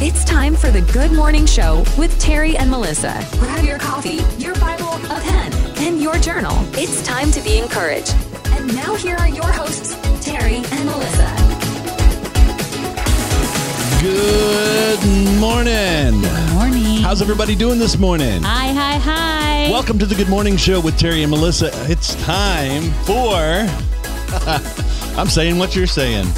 It's time for the Good Morning Show with Terry and Melissa. Grab your coffee, your Bible, a pen, and your journal. It's time to be encouraged. And now here are your hosts, Terry and Melissa. Good morning. Morning. How's everybody doing this morning? Hi, hi, hi. Welcome to the Good Morning Show with Terry and Melissa. It's time for. I'm saying what you're saying.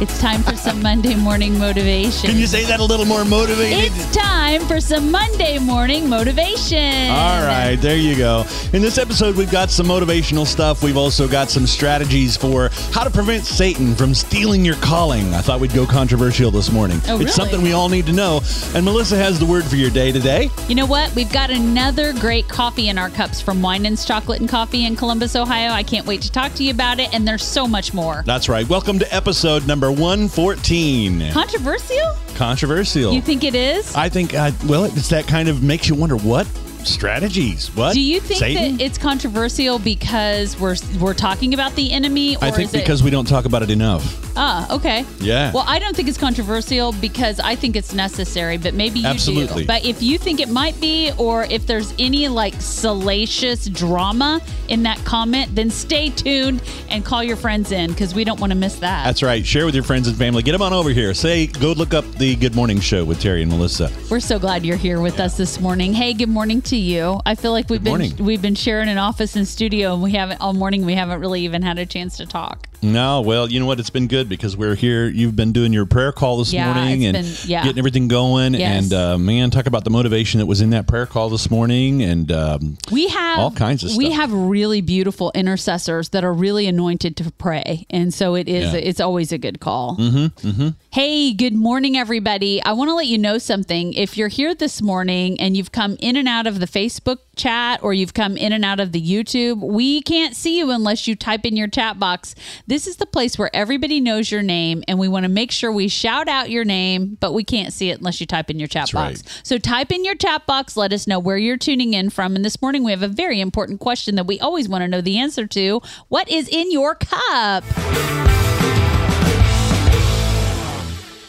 It's time for some Monday morning motivation. Can you say that a little more motivated? It's time for some Monday morning motivation. All right, there you go. In this episode, we've got some motivational stuff. We've also got some strategies for how to prevent Satan from stealing your calling. I thought we'd go controversial this morning. Oh, really? It's something we all need to know. And Melissa has the word for your day today. You know what? We've got another great coffee in our cups from Winans Chocolate and Coffee in Columbus, Ohio. I can't wait to talk to you about it, and there's so much more. That's right. Welcome to episode number 114. Controversial? Controversial. You think it is? I think, uh, well, it's that kind of makes you wonder what strategies? What? Do you think Satan? that it's controversial because we're we're talking about the enemy, or I think is it- because we don't talk about it enough. Ah, okay. Yeah. Well, I don't think it's controversial because I think it's necessary, but maybe you Absolutely. do. But if you think it might be, or if there's any like salacious drama in that comment, then stay tuned and call your friends in because we don't want to miss that. That's right. Share with your friends and family. Get them on over here. Say, go look up the Good Morning Show with Terry and Melissa. We're so glad you're here with us this morning. Hey, good morning to you. I feel like we've Good been morning. we've been sharing an office and studio, and we haven't all morning. We haven't really even had a chance to talk. No, well, you know what? It's been good because we're here. You've been doing your prayer call this Yeah, morning and been- yeah. getting everything going. Yes. And uh, man, talk about the motivation that was in that prayer call this morning. And um, We have All kinds of We have really beautiful intercessors that are really anointed to pray, and so it is. Yeah. It's always a good call. Mm-hmm, mm-hmm. Hey, good morning, everybody. I want to let you know something. If you're here this morning and you've come in and out of the Facebook chat or you've come in and out of the YouTube, we can't see you unless you type in your chat box. This is the place where everybody knows your name, and we want to make sure we shout out your name, but we can't see it unless you type in your chat That's box. right. So type in your chat box, let us know where you're tuning in from. And this morning we have a very important question that we always want to know the answer to. What is in your cup?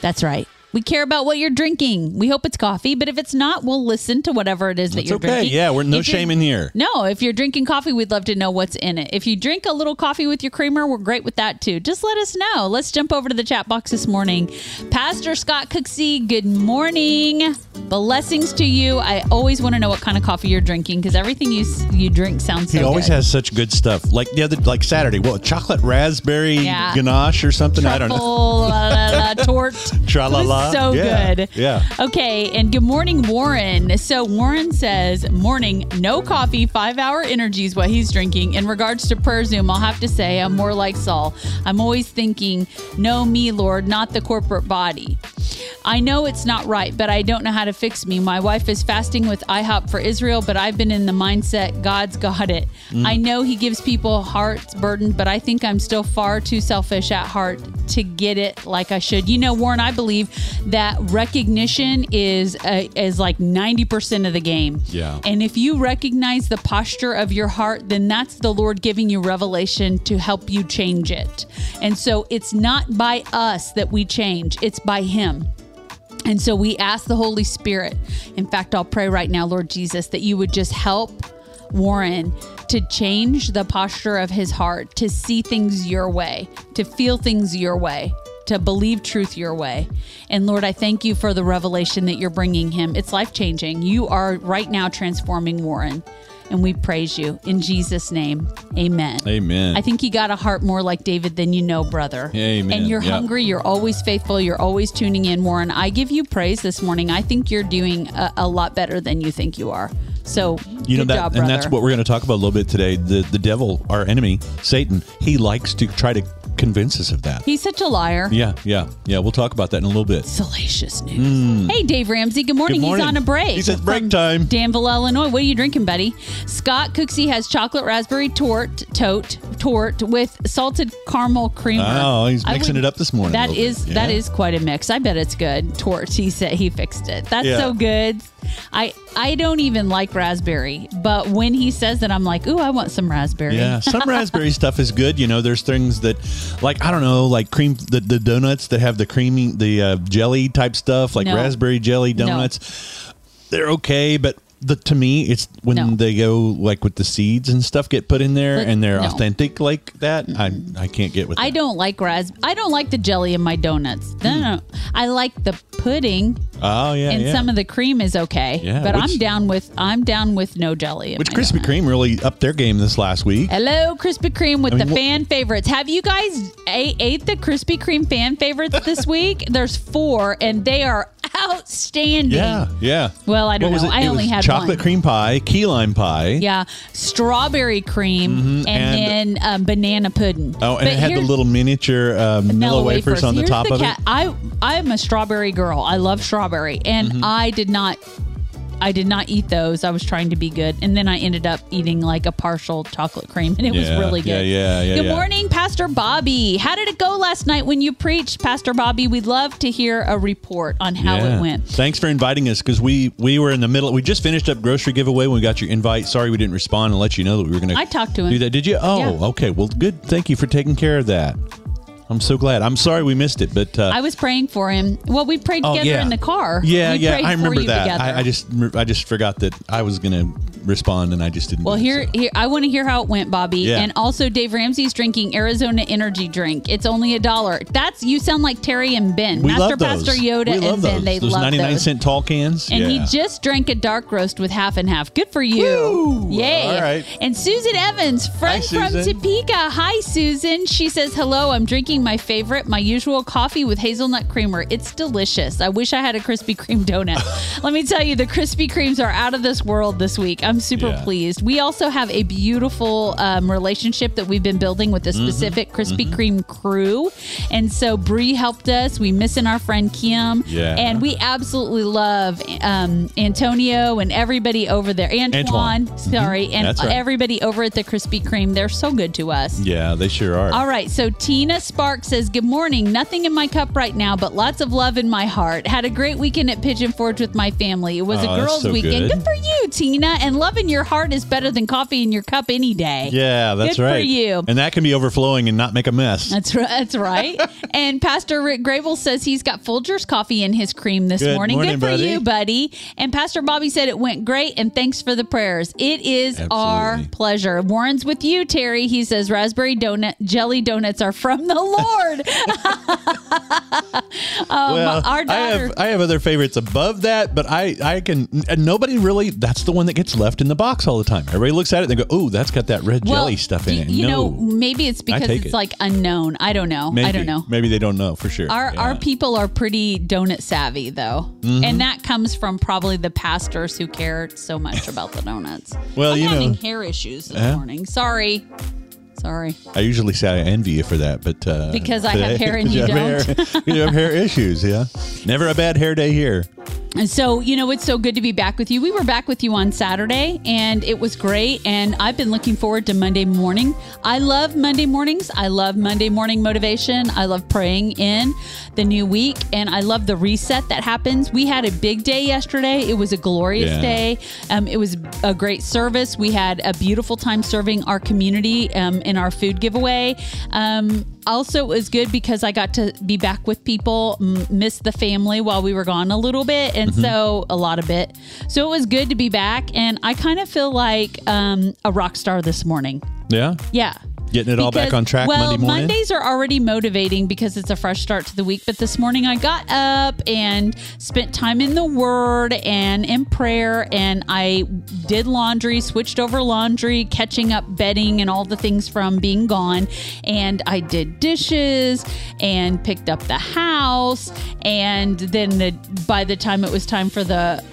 That's right. We care about what you're drinking. We hope it's coffee, but if it's not, we'll listen to whatever it is that it's you're okay. drinking. Yeah, we're no If shame in here. no, if you're drinking coffee, we'd love to know what's in it. If you drink a little coffee with your creamer, we're great with that too. Just let us know. Let's jump over to the chat box this morning. Pastor Scott Cooksey, good morning. Blessings to you. I always want to know what kind of coffee you're drinking because everything you you drink sounds so He always good. has such good stuff. Like the other, like Saturday, well, chocolate raspberry Yeah. ganache or something. I don't know. La, la, la, torte. Tra-la-la. It So Yeah. good. Yeah. Okay, and good morning, Warren. So Warren says, morning, no coffee, five hour energy is what he's drinking. In regards to prayer Zoom, I'll have to say I'm more like Saul. I'm always thinking, no, me, Lord, not the corporate body. I know it's not right, but I don't know how to fix me. My wife is fasting with IHOP for Israel, but I've been in the mindset God's got it. Mm. I know He gives people hearts burdened, but I think I'm still far too selfish at heart to get it like I should. You know, Warren, I believe that recognition is uh, is like 90% of the game. Yeah. And if you recognize the posture of your heart, then that's the Lord giving you revelation to help you change it. And so it's not by us that we change, it's by Him. And so we ask the Holy Spirit. In fact, I'll pray right now, Lord Jesus, that you would just help Warren to change the posture of his heart, to see things your way, to feel things your way, to believe truth your way. And Lord, I thank you for the revelation that you're bringing him. It's life changing. You are right now transforming Warren. And we praise you in Jesus' name. Amen. Amen. I think you got a heart more like David than you know, brother. Amen. And you're Yeah. hungry. You're always faithful. You're always tuning in, Warren. I give you praise this morning. I think you're doing a, a lot better than you think you are. So, You know that, job, and that's what we're going to talk about a little bit today. The the devil, our enemy, Satan, he likes to try to convince us of that. He's such a liar. Yeah, yeah, yeah. We'll talk about that in a little bit. Salacious news. Hmm. Hey, Dave Ramsey. Good morning. Good morning. He's on a break. He says break time. Danville, Illinois. What are you drinking, buddy? Scott Cooksey has chocolate raspberry torte, tote, torte with salted caramel creamer. Oh, he's mixing would- it up this morning. That is bit. that Yeah. is quite a mix. I bet it's good. Tort. He said he fixed it. That's Yeah. so good. I I don't even like raspberry, but when he says that, I'm like, ooh, I want some raspberry. Yeah, some raspberry stuff is good. You know, there's things that like I don't know, like cream the, the donuts that have the creamy the uh, jelly type stuff, like No. raspberry jelly No. donuts. They're okay, but the to me it's when No. they go like with the seeds and stuff get put in there But and they're no. authentic like that. I I can't get with. I that. don't like ras. I don't like the jelly in my donuts. No, no, no. I like the pudding, Oh yeah, and yeah. some of the cream is okay. Yeah, but I'm down with I'm down with no jelly. In which Krispy donut. Kreme really upped their game this last week. Hello, Krispy Kreme with I mean, the wh- fan favorites. Have you guys ate, ate the Krispy Kreme fan favorites this week? There's four, and they are outstanding. Yeah, yeah. Well, I don't know. I It only had chocolate one. cream pie, key lime pie. Yeah, strawberry cream Mhm, and, then um, banana pudding. Oh, and But it had the little miniature uh, Manila wafers, on the top of ca- it. I I'm a strawberry girl. I love strawberry, and Mm-hmm. I did not. I did not eat those. I was trying to be good, and then I ended up eating like a partial chocolate cream, and it was Yeah, really yeah, good. yeah, yeah, Good yeah. morning, Pastor Bobby. How did it go last night when you preached, Pastor Bobby? We'd love to hear a report on how Yeah. it went. Thanks for inviting us because we we were in the middle. We just finished up grocery giveaway when we got your invite. Sorry we didn't respond and let you know that we were going to. I talked to him. Do that? Did you? Oh, Yeah. okay. Well, good. Thank you for taking care of that. I'm so glad. I'm sorry we missed it, but uh, I was praying for him. Well, we prayed oh, together yeah. in the car. Yeah, We yeah. I remember that. I, I just I just forgot that I was going to respond and I just didn't. Well, do it, here, so. here, I want to hear how it went, Bobby. Yeah. And also, Dave Ramsey's drinking Arizona Energy Drink. It's only a dollar. That's you sound like Terry and Ben, we Master love those. Pastor Yoda we and Ben. those. They those love 99 those. cent tall cans. And yeah. he just drank a dark roast with half and half. Good for you. Woo! Yay. All right. And Susan Evans, friend Hi, from Topeka. Hi, Susan. She says, Hello, I'm drinking my favorite, my usual coffee with hazelnut creamer. It's delicious. I wish I had a Krispy Kreme donut. Let me tell you, the Krispy Kremes are out of this world this week. I'm super Yeah. pleased. We also have a beautiful um, relationship that we've been building with a Mm-hmm. specific Krispy Kreme crew. And so Bree helped us. We missing our friend Kim. Yeah. And we absolutely love um, Antonio and everybody over there. Antoine, Antoine. Mm-hmm. sorry, and right. everybody over at the Krispy Kreme. They're so good to us. yeah, they sure are. All right, so Tina Spark says, Good morning. Nothing in my cup right now, but lots of love in my heart. Had a great weekend at Pigeon Forge with my family. It was Oh, a girls' so weekend. good. Good for you, Tina. And love in your heart is better than coffee in your cup any day. Yeah, that's right. Good for you. And that can be overflowing and not make a mess. That's right. That's right. and Pastor Rick Gravel says he's got Folgers coffee in his cream this Good morning. morning, Good for buddy. you, buddy. And Pastor Bobby said it went great, and thanks for the prayers. It is our pleasure. Warren's with you, Terry. He says raspberry donut jelly donuts are from the Lord. um, well, our I have I have other favorites above that, but I I can and nobody really. That's the one that gets left in the box all the time. Everybody looks at it and they go, "Oh, that's got that red well, jelly stuff in y- it." You no, know, maybe it's because it's it. like unknown. I don't know. maybe, I don't know. Maybe they don't know for sure. Our Yeah. our people are pretty donut savvy though, Mm-hmm. and that comes from probably the pastors who care so much about the donuts. Well, I'm you having know- hair issues this Yeah. morning. Sorry, sorry. I usually say I envy you for that, but uh, Because I have hair and you have don't. hair- you have hair issues. Yeah, never a bad hair day here. And so, you know, it's so good to be back with you. We were back with you on Saturday and it was great. And I've been looking forward to Monday morning. I love Monday mornings. I love Monday morning motivation. I love praying in the new week. And I love the reset that happens. We had a big day yesterday. It was a glorious Yeah. day. Um, it was a great service. We had a beautiful time serving our community um, in our food giveaway. Um, also, it was good because I got to be back with people, m- miss the family while we were gone a little bit, and so a lot of it. So it was good to be back, and I kind of feel like um, a rock star this morning. Yeah, Yeah. Getting it all back on track Well, Monday morning. Mondays are already motivating because it's a fresh start to the week. But this morning I got up and spent time in the Word and in prayer, and I did laundry, switched over laundry, catching up bedding and all the things from being gone, and I did dishes and picked up the house, and then the, by the time it was time for the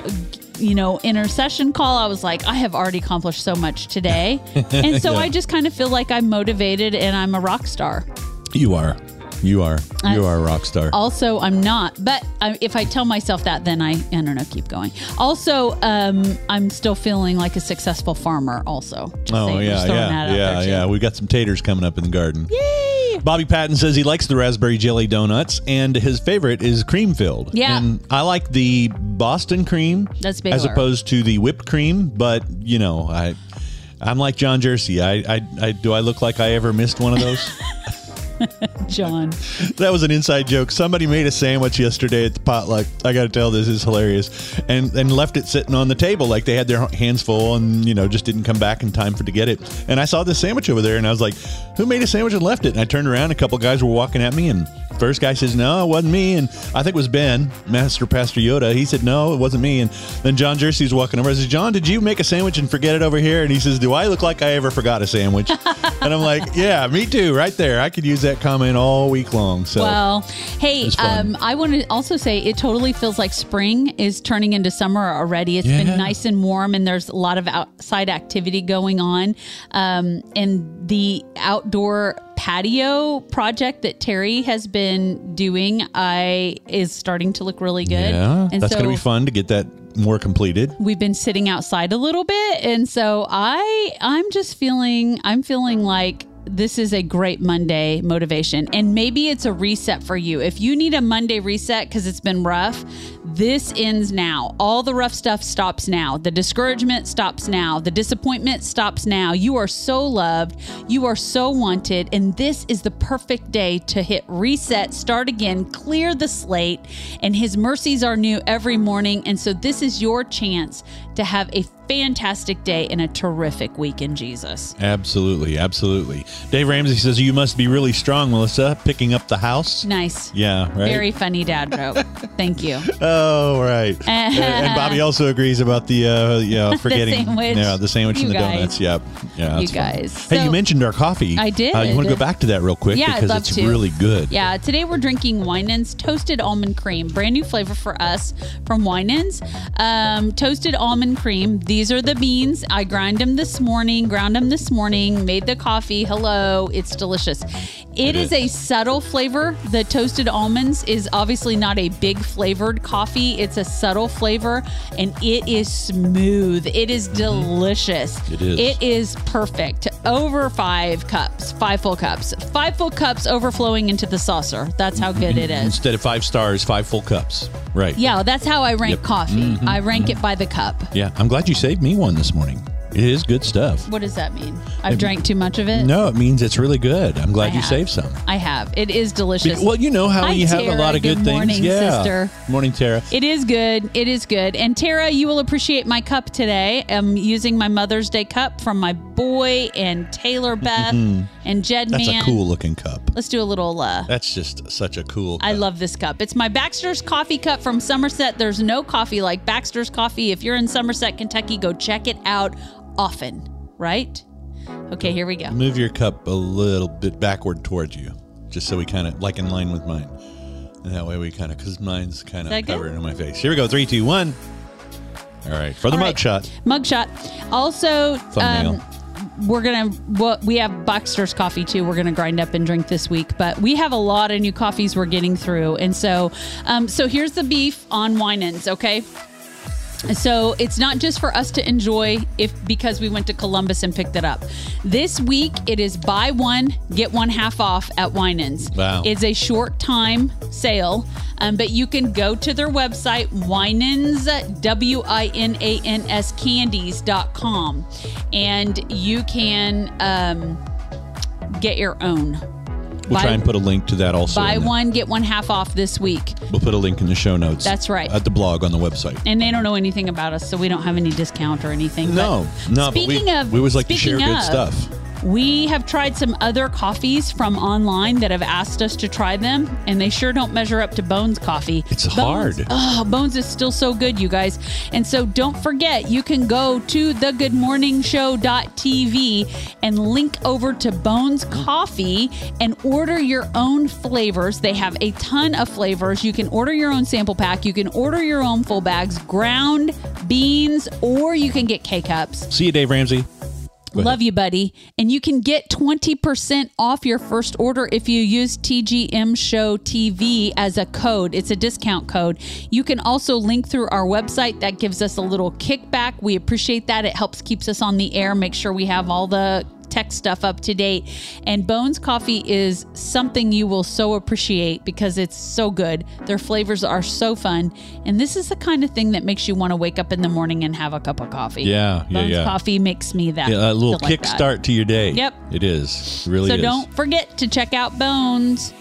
you know, intercession call, I was like, I have already accomplished so much today. And so Yeah. I just kind of feel like I'm motivated and I'm a rock star. You are, you are, you are a rock star. Also, I'm not, but I, if I tell myself that, then I, I don't know, keep going. Also, um, I'm still feeling like a successful farmer, also. Just Oh saying- yeah, yeah, yeah, yeah. We got some taters coming up in the garden. Yay! Bobby Patton says he likes the raspberry jelly donuts, and his favorite is cream filled. Yeah. and I like the Boston cream That's as opposed to the whipped cream. But you know, I I'm like John Jersey. I, I, I do I look like I ever missed one of those? John. That was an inside joke. Somebody made a sandwich yesterday at the potluck. I got to tell this is hilarious, and and left it sitting on the table like they had their hands full, and you know just didn't come back in time for to get it. And I saw this sandwich over there, and I was like, "Who made a sandwich and left it?" And I turned around, a couple guys were walking at me, and first guy says, "No, it wasn't me," and I think it was Ben, Master Pastor Yoda. He said, "No, it wasn't me." And then John Jersey was walking over. I says, "John, did you make a sandwich and forget it over here?" And he says, "Do I look like I ever forgot a sandwich?" and I'm like, "Yeah, me too, right there. I could use that comment all week long." So. Well, hey, um, I want to also say it totally feels like spring is turning into summer already. It's Yeah. been nice and warm, and there's a lot of outside activity going on. Um, and the outdoor patio project that Terry has been doing, I is starting to look really good. Yeah, and that's so going to be fun to get that more completed. we've been sitting outside a little bit and so i i'm just feeling i'm feeling like this is a great monday motivation and maybe it's a reset for you if you need a monday reset because it's been rough this ends now. All the rough stuff stops now. The discouragement stops now. The disappointment stops now. You are so loved. You are so wanted. And this is the perfect day to hit reset start again clear the slate. And his mercies are new every morning. And so this is your chance to have a fantastic day and a terrific week in Jesus. Absolutely, absolutely. Dave Ramsey says you must be really strong, Melissa, picking up the house. Nice. Yeah, right. Very funny dad joke. Thank you. Oh, right. and, and Bobby also agrees about the uh, yeah forgetting sandwich. yeah the sandwich You and the guys. donuts. Yep. Yeah. You fun. guys. Hey, you mentioned our coffee. I did. Uh, you want to go back to that real quick Yeah, because it's to. really good. Yeah, today we're drinking Winans Toasted Almond Cream, brand new flavor for us from Winans. Um, toasted almond cream. These are the beans. I grind them this morning, ground them this morning, made the coffee. Hello, it's delicious. It is, a subtle flavor. The toasted almonds is obviously not a big flavored coffee. It's a subtle flavor, and it is smooth. It is delicious. Mm-hmm. It is. It is perfect. Over five cups, five full cups, five full cups overflowing into the saucer. That's how good it is. Instead of five stars, five full cups. Right. Yeah, that's how I rank Yep. Mm-hmm. coffee. I rank it by the cup. Yeah. I'm glad you saved me one this morning. It is good stuff. What does that mean? I've drank too much of it? No, it means it's really good. I'm glad I you have. saved some. I have. It is delicious. Well, you know how Hi, you have a lot of good, Good things. morning, yeah. sister. Morning, Tara. It is good. It is good. And Tara, you will appreciate my cup today. I'm using my Mother's Day cup from my boy and Taylor Beth and Jed That's Man. a cool looking cup. Let's do a little uh That's just such a cool. I love this cup. It's my Baxter's coffee cup from Somerset. There's no coffee like Baxter's coffee. If you're in Somerset, Kentucky, go check it out often, right? Okay, here we go. Move your cup a little bit backward towards you, just so we kind of like in line with mine. And that way we kind of, because mine's kind of covering in my face. Here we go. Three, two, one. All right. For the All mug right. shot. Mugshot. Also, Thumbnail. um, we're gonna what we have Baxter's coffee too. We're gonna grind up and drink this week, but we have a lot of new coffees we're getting through, and so um, so here's the beef on Winans. Okay. So it's not just for us to enjoy if because we went to Columbus and picked it up. This week it is buy one get one half off at Winans. Wow. It's a short time sale, um, but you can go to their website Winans W I N A N S candies.com and you can um, get your own. We'll Buy- try and put a link to that also. Buy one get one half off this week. We'll put a link in the show notes. That's right. At the blog on the website. and they don't know anything about us, so we don't have any discount or anything. No, But no, but we- Speaking of, we always like to share speaking good stuff. We have tried some other coffees from online that have asked us to try them, and they sure don't measure up to Bones coffee. It's Bones- hard. Oh, Bones is still so good, you guys. And so don't forget, you can go to thegoodmorningshow.tv and link over to Bones Coffee and order your own flavors. They have a ton of flavors. You can order your own sample pack. You can order your own full bags, ground beans, or you can get K cups. See you, Dave Ramsey. Love you, buddy. And you can get 20% off your first order if you use TGM Show TV as a code. It's a discount code. You can also link through our website. That gives us a little kickback. We appreciate that. It helps keeps us on the air, make sure we have all the tech stuff up to date. And Bones Coffee is something you will so appreciate because it's so good. Their flavors are so fun. And this is the kind of thing that makes you want to wake up in the morning and have a cup of coffee. Yeah, yeah, Bones yeah. Coffee makes me that. Yeah, a little feel like kickstart to your day. Yep. It is. It really So is. don't forget to check out Bones.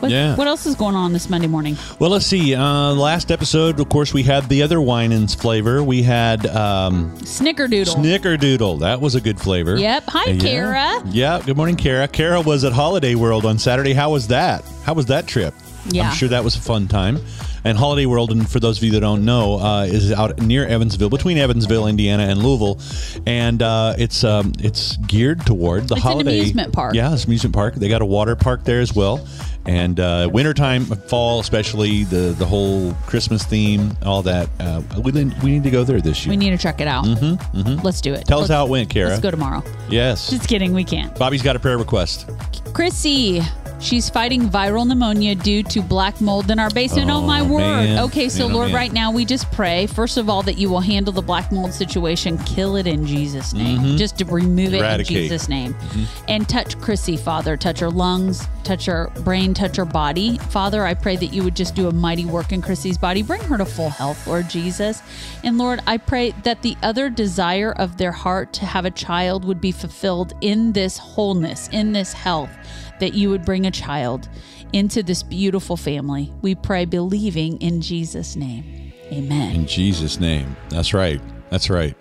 What, Yeah. what else is going on this Monday morning? Well, let's see. Uh, last episode, of course, we had the other Winans flavor. We had um, Snickerdoodle. Snickerdoodle. That was a good flavor. Yep. Hi, Yeah. Kara. Yeah. Good morning, Kara. Kara was at Holiday World on Saturday. How was that? How was that trip? Yeah. I'm sure that was a fun time. And Holiday World, and for those of you that don't know, uh, is out near Evansville, between Evansville, Indiana, and Louisville, and uh, it's um, it's geared toward the It's an holiday amusement park. Yeah, it's amusement park. They got a water park there as well, and uh, wintertime, fall, especially the the whole Christmas theme, all that. Uh, we need- we need to go there this year. We need to check it out. Mm-hmm, Let's do it. Tell us Let's- how it went, Kara. Let's go tomorrow. Yes, Just kidding. We can't. Bobby's got a prayer request. Chrissy, she's fighting viral pneumonia due to black mold in our basement. Oh, Oh, my word. Okay, so Man, Lord, man. right now we just pray, first of all, that you will handle the black mold situation, kill it in Jesus' name. Mm-hmm. Just to remove it in Jesus' name. Mm-hmm. And touch Chrissy, Father. Touch her lungs, touch her brain, touch her body. Father, I pray that you would just do a mighty work in Chrissy's body. Bring her to full health, Lord Jesus. And Lord, I pray that the other desire of their heart to have a child would be fulfilled in this wholeness, in this health that you would bring a child into this beautiful family. We pray, believing in Jesus' name. Amen. In Jesus' name. That's right. That's right.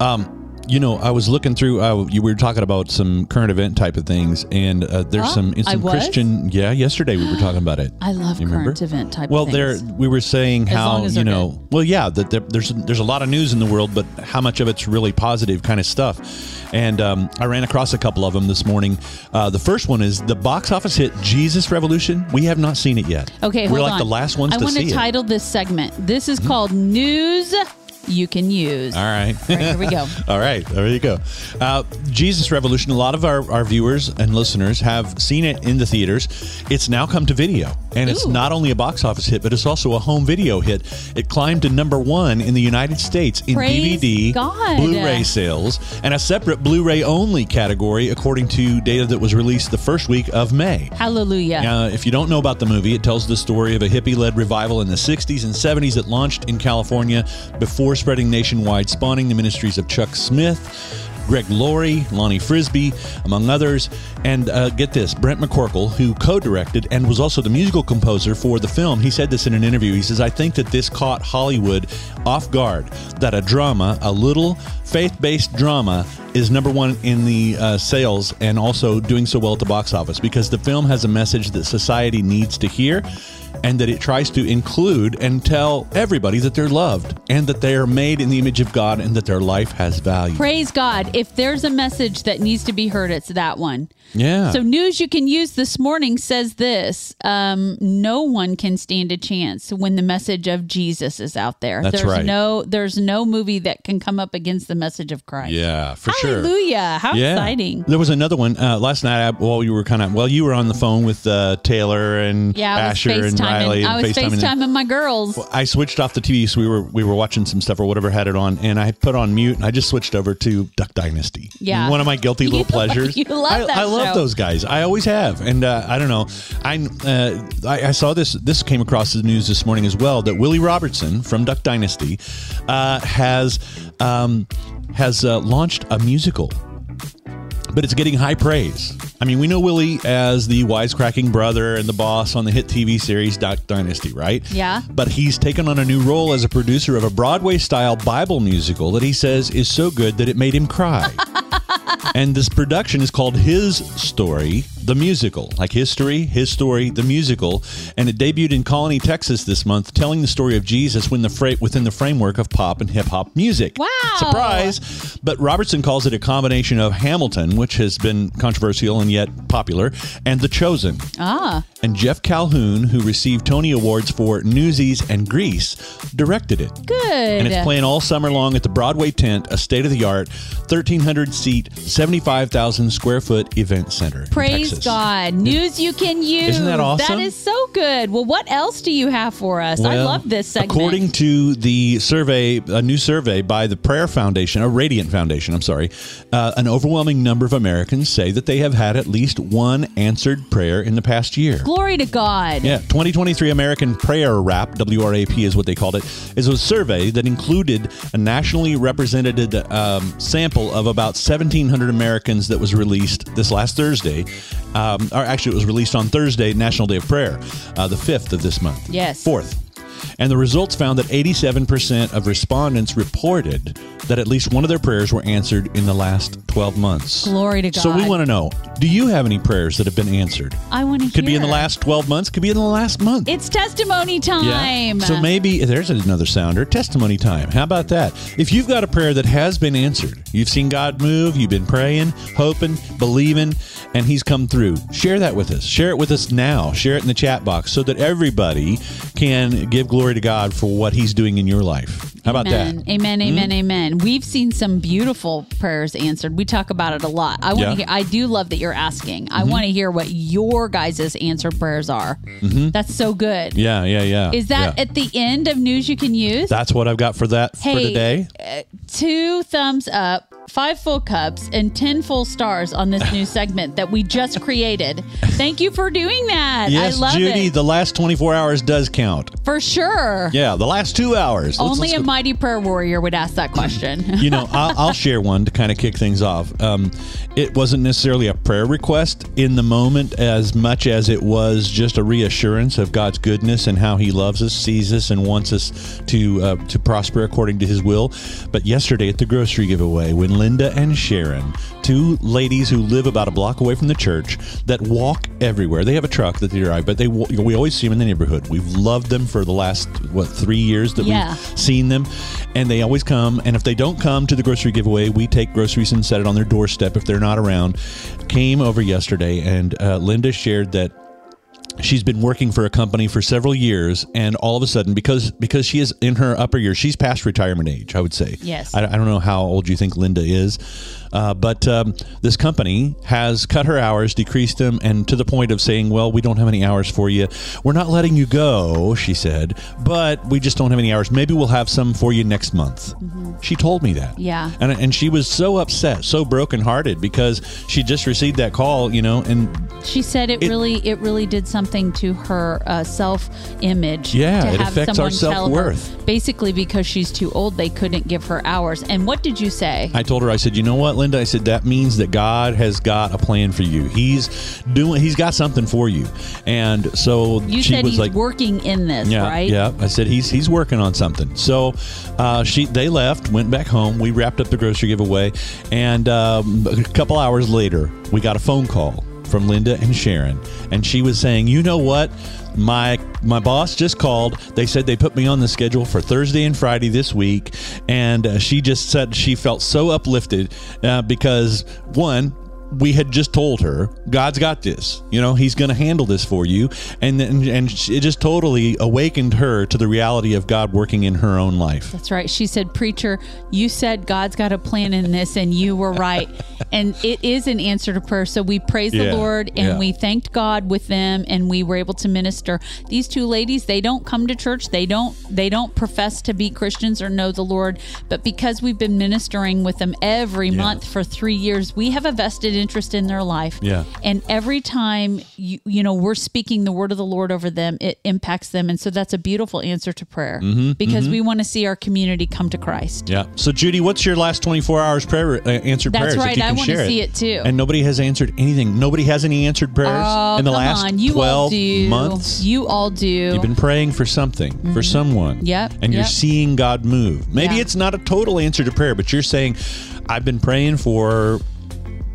Um, you know, I was looking through. Uh, you were talking about some current event type of things, and uh, there's Oh, some some? Christian. Yeah, yesterday we were talking about it. I love You remember? current event type Well, there we were saying As how you know. good. Well, yeah, that there, there's there's a lot of news in the world, but how much of it's really positive kind of stuff. And um, I ran across a couple of them this morning. Uh, the first one is the box office hit Jesus Revolution. We have not seen it yet. Okay, we're like on. the last ones I to want to it. title this segment. This is called News You Can Use. All right. All right, here we go. All right, there you go. Uh, Jesus Revolution. A lot of our, our viewers and listeners have seen it in the theaters. It's now come to video, and it's Ooh. not only a box office hit, but it's also a home video hit. It climbed to number one in the United States in Praise DVD, God. Blu-ray sales, and a separate Blu-ray only category, according to data that was released the first week of May. Hallelujah. Uh, if you don't know about the movie, it tells the story of a hippie led revival in the 60s and 70s that launched in California before spreading nationwide, spawning the ministries of Chuck Smith. Greg Laurie, Lonnie Frisbee, among others. And uh, get this Brent McCorkle, who co directed and was also the musical composer for the film, he said this in an interview. He says, I think that this caught Hollywood off guard, that a drama, a little faith based drama, is number one in the uh, sales and also doing so well at the box office because the film has a message that society needs to hear and that it tries to include and tell everybody that they're loved and that they are made in the image of God and that their life has value. Praise God. If there's a message that needs to be heard, it's that one. Yeah. So, news you can use this morning says this um, No one can stand a chance when the message of Jesus is out there. That's there's right. No, there's no movie that can come up against the message of Christ. yeah, for sure. Hallelujah. How Yeah. exciting. There was another one uh, last night. I, while you were kind of well, you were on the phone with uh, Taylor and Yeah, Asher and. Riley. I was FaceTiming. FaceTiming my girls. I switched off the TV, so we were we were watching some stuff or whatever had it on, and I put on mute, and I just switched over to Duck Dynasty. Yeah. one of my guilty little pleasures. you love I, that I love those guys. I always have, and uh, I don't know. I, uh, I I saw this. This came across the news this morning as well. That Willie Robertson from Duck Dynasty uh, has um, has uh, launched a musical but it's getting high praise. I mean, we know Willie as the wisecracking brother and the boss on the hit TV series Duck Dynasty, right? Yeah. But he's taken on a new role as a producer of a Broadway style Bible musical that he says is so good that it made him cry. and this production is called His Story, the musical, like history, his story, the musical, and it debuted in Colony, Texas this month, telling the story of Jesus when the fra- within the framework of pop and hip hop music. Wow. Surprise! But Robertson calls it a combination of Hamilton, which has been controversial and yet popular, and The Chosen. Ah, And Jeff Calhoun, who received Tony Awards for Newsies and Grease, directed it. good. And it's playing all summer long at the Broadway Tent, a state of the art, 1,300 seat, 75,000 square foot event center. Praise Texas. God. News you can use. Isn't that awesome? That is so good. Well, what else do you have for us? I love this segment. According to the survey, a new survey by the Prayer Foundation, a Radiant Foundation, I'm sorry, uh, an overwhelming number of Americans say that they have had at least one answered prayer in the past year. Glory to God. Yeah, 2023 American Prayer Wrap, WRAP is what they called it, is a survey that included a nationally represented um, sample of about 1,700 Americans that was released this last Thursday. Um, or actually, it was released on Thursday, National Day of Prayer, uh, the 5th of this month. Yes. 4th. And the results found that 87% of respondents reported that at least one of their prayers were answered in the last 12 months. Glory to God. So we want to know do you have any prayers that have been answered? I want to hear. Could be in the last 12 months, could be in the last month. It's testimony time. Yeah. So maybe there's another sounder, testimony time. How about that? If you've got a prayer that has been answered, you've seen God move, you've been praying, hoping, believing, and He's come through, share that with us. Share it with us now. Share it in the chat box so that everybody can give glory to God for what He's doing in your life. How about amen. that? Amen. Amen. Hmm? Amen. We've seen some beautiful prayers answered. We talk about it a lot. I want Yeah. to hear. I do love that you're asking. I mm-hmm. want to hear what your guys' answered prayers are. Mm-hmm. That's so good. Mm-hmm. Yeah, yeah, yeah. Is that yeah. at the end of news you can use? That's what I've got for that for Hey, today. Uh, two thumbs up, five full cups, and 10 full stars on this new segment that we just created. Thank you for doing that. Yes, I love Judy, it. the last 24 hours does count. for sure. Yeah, the last two hours. Let's- Only let's a mighty prayer warrior would ask that question. you know, I'll, I'll share one to kind of kick things off. Um, it wasn't necessarily a prayer request in the moment as much as it was just a reassurance of God's goodness and how He loves us, sees us, and wants us to uh, to prosper according to His will. But yesterday at the grocery giveaway, when Linda and Sharon, two ladies who live about a block away from the church, that walk everywhere, they have a truck that they drive, but they we always see them in the neighborhood. We've loved them for the last what three years that Yeah. we've seen them and they always come and if they don't come to the grocery giveaway we take groceries and set it on their doorstep if they're not around came over yesterday and uh, linda shared that she's been working for a company for several years and all of a sudden because because she is in her upper years she's past retirement age i would say Yes. i, I don't know how old you think linda is uh, but um, this company has cut her hours decreased them and to the point of saying well we don't have any hours for you we're not letting you go she said but we just don't have any hours maybe we'll have some for you next month she told me that Yeah. and, and she was so upset so brokenhearted because she just received that call you know and She said it, It- really, it really did something to her uh, self image. Yeah, to it have affects our her, self-worth. Basically, because she's too old, they couldn't give her hours. And what did you say? I told her, I said, you know what, Linda? I said that means that God has got a plan for you. He's doing. He's got something for you. And so you she said was he's like, working in this, yeah, right? yeah. I said he's he's working on something. So uh, she they left, went back home. We wrapped up the grocery giveaway, and um, a couple hours later, we got a phone call from Linda and Sharon, and she was saying, you know what? My my boss just called. They said they put me on the schedule for Thursday and Friday this week, and uh, she just said she felt so uplifted uh, because one, we had just told her God's got this. You know, He's going to handle this for you, and then and it just totally awakened her to the reality of God working in her own life. That's right. She said, Preacher, you said God's got a plan in this, and you were right. and it is an answer to prayer. So we praise Yeah, the Lord and yeah. we thanked God with them, and we were able to minister. These two ladies, they don't come to church. They don't. They don't profess to be Christians or know the Lord. But because we've been ministering with them every month for three years, we have a vested interest in their life. Yeah. And every time you you know we're speaking the word of the Lord over them, it impacts them, and so that's a beautiful answer to prayer Mm-hmm, because we want to see our community come to Christ. Yeah. So Judy, what's your last 24 hours prayer uh, answered That's prayers? That's right. I wanna see it too. And nobody has answered anything. Nobody has any answered prayers Oh, in the last on. You 12 all do. months. You all do. You've been praying for something, for someone. Yep, And you're yep. seeing God move. Maybe Yeah. it's not a total answer to prayer, but you're saying, I've been praying for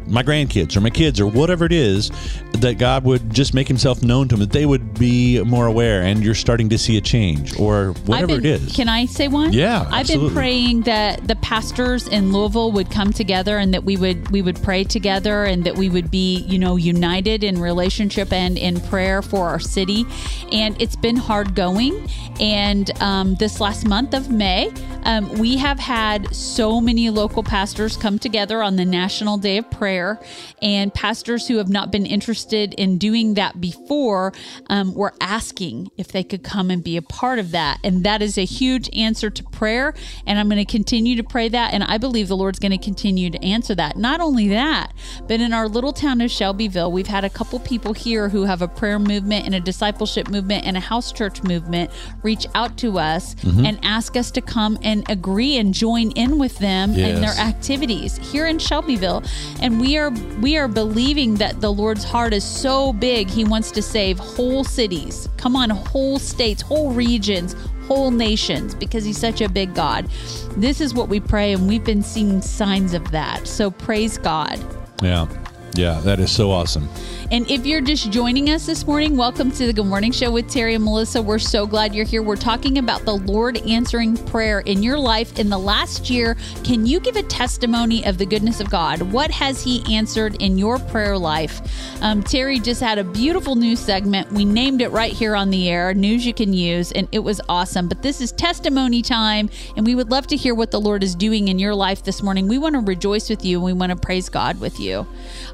my grandkids or my kids or whatever it is that God would just make himself known to them, that they would be more aware and you're starting to see a change or whatever been- it is. Can I say one? Yeah, I've absolutely. been praying that the pastors in Louisville would come together and that we would we would pray together and that we would be you know united in relationship and in prayer for our city. And it's been hard going. And um, this last month of May, Um, we have had so many local pastors come together on the National Day of Prayer, and pastors who have not been interested in doing that before um, were asking if they could come and be a part of that. And that is a huge answer to prayer. And I'm going to continue to pray that. And I believe the Lord's going to continue to answer that. Not only that, but in our little town of Shelbyville, we've had a couple people here who have a prayer movement and a discipleship movement and a house church movement reach out to us and ask us to come and agree and join in with them in their activities here in Shelbyville. And we are we are believing that the Lord's heart is so big, he wants to save whole cities. Come on, whole states, whole regions, whole nations because he's such a big God. This is what we pray and we've been seeing signs of that. So praise God. Yeah. Yeah. That is so awesome. And if you're just joining us this morning, welcome to the Good Morning Show with Terry and Melissa. We're so glad you're here. We're talking about the Lord answering prayer in your life in the last year. Can you give a testimony of the goodness of God? What has He answered in your prayer life? Um, Terry just had a beautiful news segment. We named it right here on the air, news you can use, and it was awesome. But this is testimony time, and we would love to hear what the Lord is doing in your life this morning. We want to rejoice with you, and we want to praise God with you.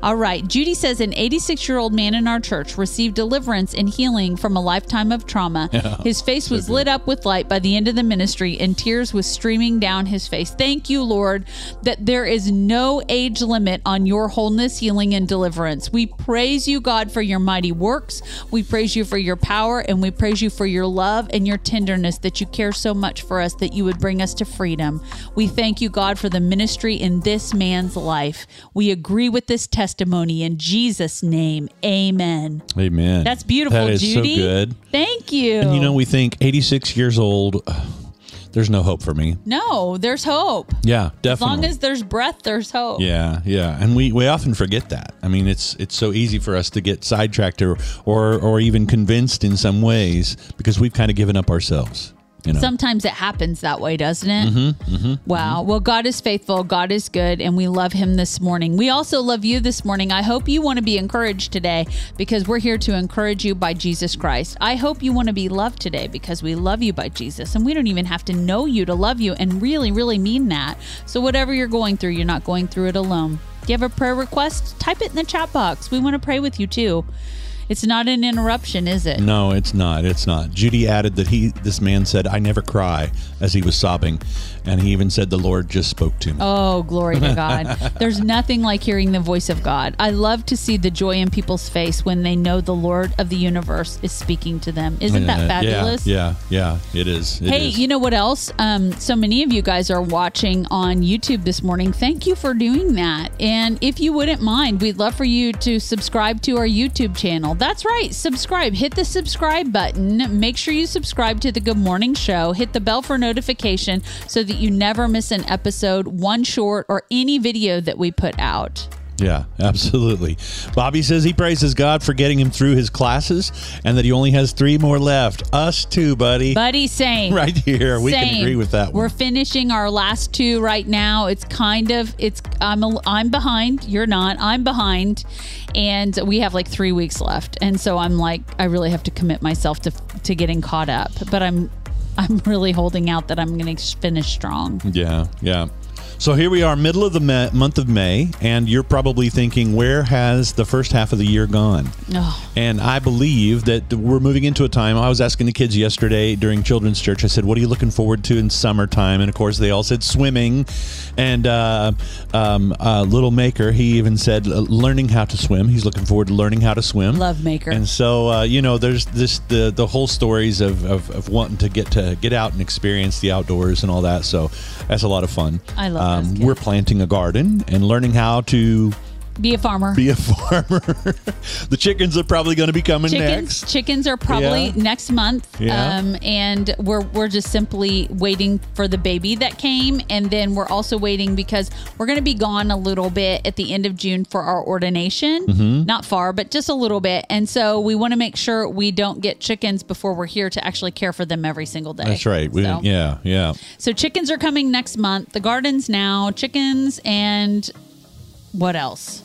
All right. Judy says an 86 year old man in our church received deliverance and healing from a lifetime of trauma. his face was lit up with light by the end of the ministry, and tears was streaming down his face. Thank you, Lord, that there is no age limit on your wholeness, healing, and deliverance. We praise you, God, for your mighty works. We praise you for your power, and we praise you for your love and your tenderness that you care so much for us that you would bring us to freedom. We thank you, God, for the ministry in this man's life. We agree with this testimony in Jesus' name. Amen. Amen. That's beautiful, That is Judy. so good. Thank you. And you know, we think 86 years old, there's no hope for me. no, there's hope. Yeah, definitely. As long as there's breath, there's hope. Yeah, yeah, and we, we often forget that. I mean, it's it's so easy for us to get sidetracked or or, or even convinced in some ways because we've kind of given up ourselves. You know, Sometimes it happens that way, doesn't it? Mm-hmm, wow. Well, God is faithful. God is good, and we love Him this morning. We also love you this morning. I hope you want to be encouraged today because we're here to encourage you by Jesus Christ. I hope you want to be loved today because we love you by Jesus, and we don't even have to know you to love you and really, really mean that. So, whatever you're going through, you're not going through it alone. Do you have a prayer request? Type it in the chat box. We want to pray with you too. It's not an interruption, is it? no, it's not. It's not. Judy added that he this man said, "I never cry," as he was sobbing, and he even said the Lord just spoke to me. Oh, glory to God. There's nothing like hearing the voice of God. I love to see the joy in people's face when they know the Lord of the universe is speaking to them. Isn't that fabulous? Yeah, yeah, yeah. It is. It Hey, is. you know what else? Um, so many of you guys are watching on YouTube this morning. Thank you for doing that. And if you wouldn't mind, we'd love for you to subscribe to our YouTube channel. That's right, subscribe. Hit the subscribe button. Make sure you subscribe to the Good Morning Show. Hit the bell for notification so that you never miss an episode, one short, or any video that we put out. Yeah, absolutely. Bobby says he praises God for getting him through his classes and that he only has three more left. Us too, buddy. Buddy, same. right here. We can agree with that We're finishing our last two right now. It's kind of it's I'm a, I'm behind. You're not. I'm behind, and we have like three weeks left. And so I'm like I really have to commit myself to to getting caught up. But I'm I'm really holding out that I'm going to finish strong. Yeah, yeah. So here we are, middle of the month of May, and you're probably thinking, where has the first half of the year gone? Oh, And I believe that we're moving into a time. I was asking the kids yesterday during children's church. I said, "What are you looking forward to in summertime?" And of course, they all said swimming. And uh, um, uh, little Maker, he even said uh, learning how to swim. He's looking forward to learning how to swim. love maker. And so, uh, you know, there's this the the whole stories of, of, of wanting to get to get out and experience the outdoors and all that. So that's a lot of fun. I love Um, kids. We're planting a garden and learning how to Be a farmer. be a farmer. the chickens are probably going to be coming chickens next. chickens are probably Yeah. next month Yeah. um, and we're we're just simply waiting for the baby that came and then we're also waiting because we're going to be gone a little bit at the end of june for our ordination Mm-hmm. not far but just a little bit and so we want to make sure we don't get chickens before we're here to actually care for them every single day That's right. We, so, Yeah, yeah. so chickens are coming next month the gardens now chickens and what else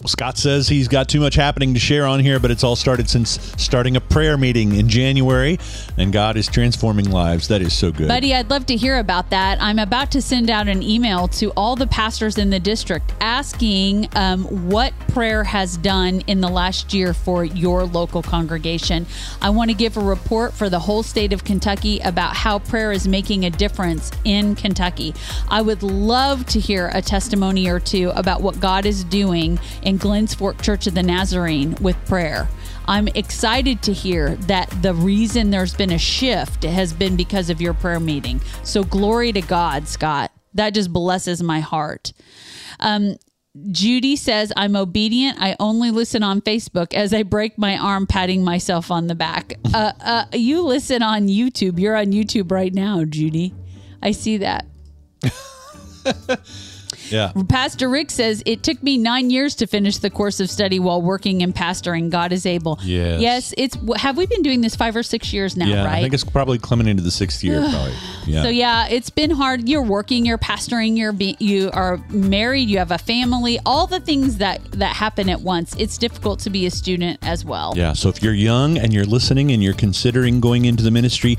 Well, Scott says he's got too much happening to share on here, but it's all started since starting a prayer meeting in January, and God is transforming lives. That is so good. Buddy, I'd love to hear about that. I'm about to send out an email to all the pastors in the district asking um, what prayer has done in the last year for your local congregation. I want to give a report for the whole state of Kentucky about how prayer is making a difference in Kentucky. I would love to hear a testimony or two about what God is doing in Glens Fork Church of the Nazarene with prayer. I'm excited to hear that the reason there's been a shift has been because of your prayer meeting. So glory to God, Scott. That just blesses my heart. Um, Judy says, I'm obedient. I only listen on Facebook as I break my arm patting myself on the back. Uh, uh, you listen on YouTube. You're on YouTube right now, Judy. I see that. yeah. Pastor Rick says, It took me nine years to finish the course of study while working and pastoring. God is able. Yes. Yes. It's, have we been doing this five or six years now, Yeah, right? I think it's probably coming into the sixth year, probably. Yeah. So yeah, it's been hard. You're working, you're pastoring, you're be, you are married, you have a family, all the things that that happen at once. It's difficult to be a student as well. Yeah, so if you're young and you're listening and you're considering going into the ministry,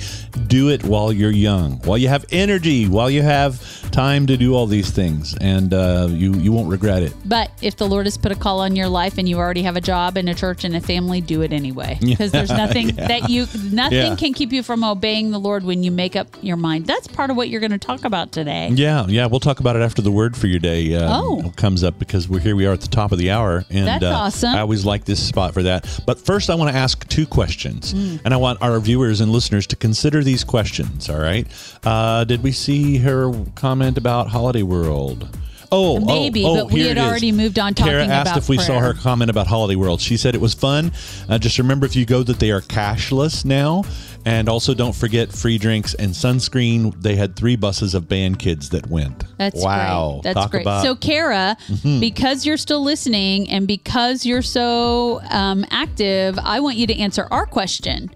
do it while you're young, while you have energy, while you have time to do all these things, and uh, you you won't regret it. But if the Lord has put a call on your life and you already have a job and a church and a family, do it anyway. Because there's nothing that you nothing Yeah. can keep you from obeying the Lord when you make up your mind. That's part of what you're going to talk about today. Yeah, yeah, we'll talk about it after the word for your day uh, Oh. comes up because we're here. We are at the top of the hour, and That's uh, awesome. I always like this spot for that. But first, I want to ask two questions, Mm. and I want our viewers and listeners to consider these questions. All right? Uh, did we see her comment about Holiday World? Oh, oh, Maybe, oh, but we had already moved on Kara talking asked about if we saw her comment about Holiday World. She said it was fun. Uh, just remember if you go that they are cashless now. And also don't forget free drinks and sunscreen. They had three buses of band kids that went. That's wow. great. That's Talk great. about- so, Kara, because you're still listening and because you're so um, active, I want you to answer our question.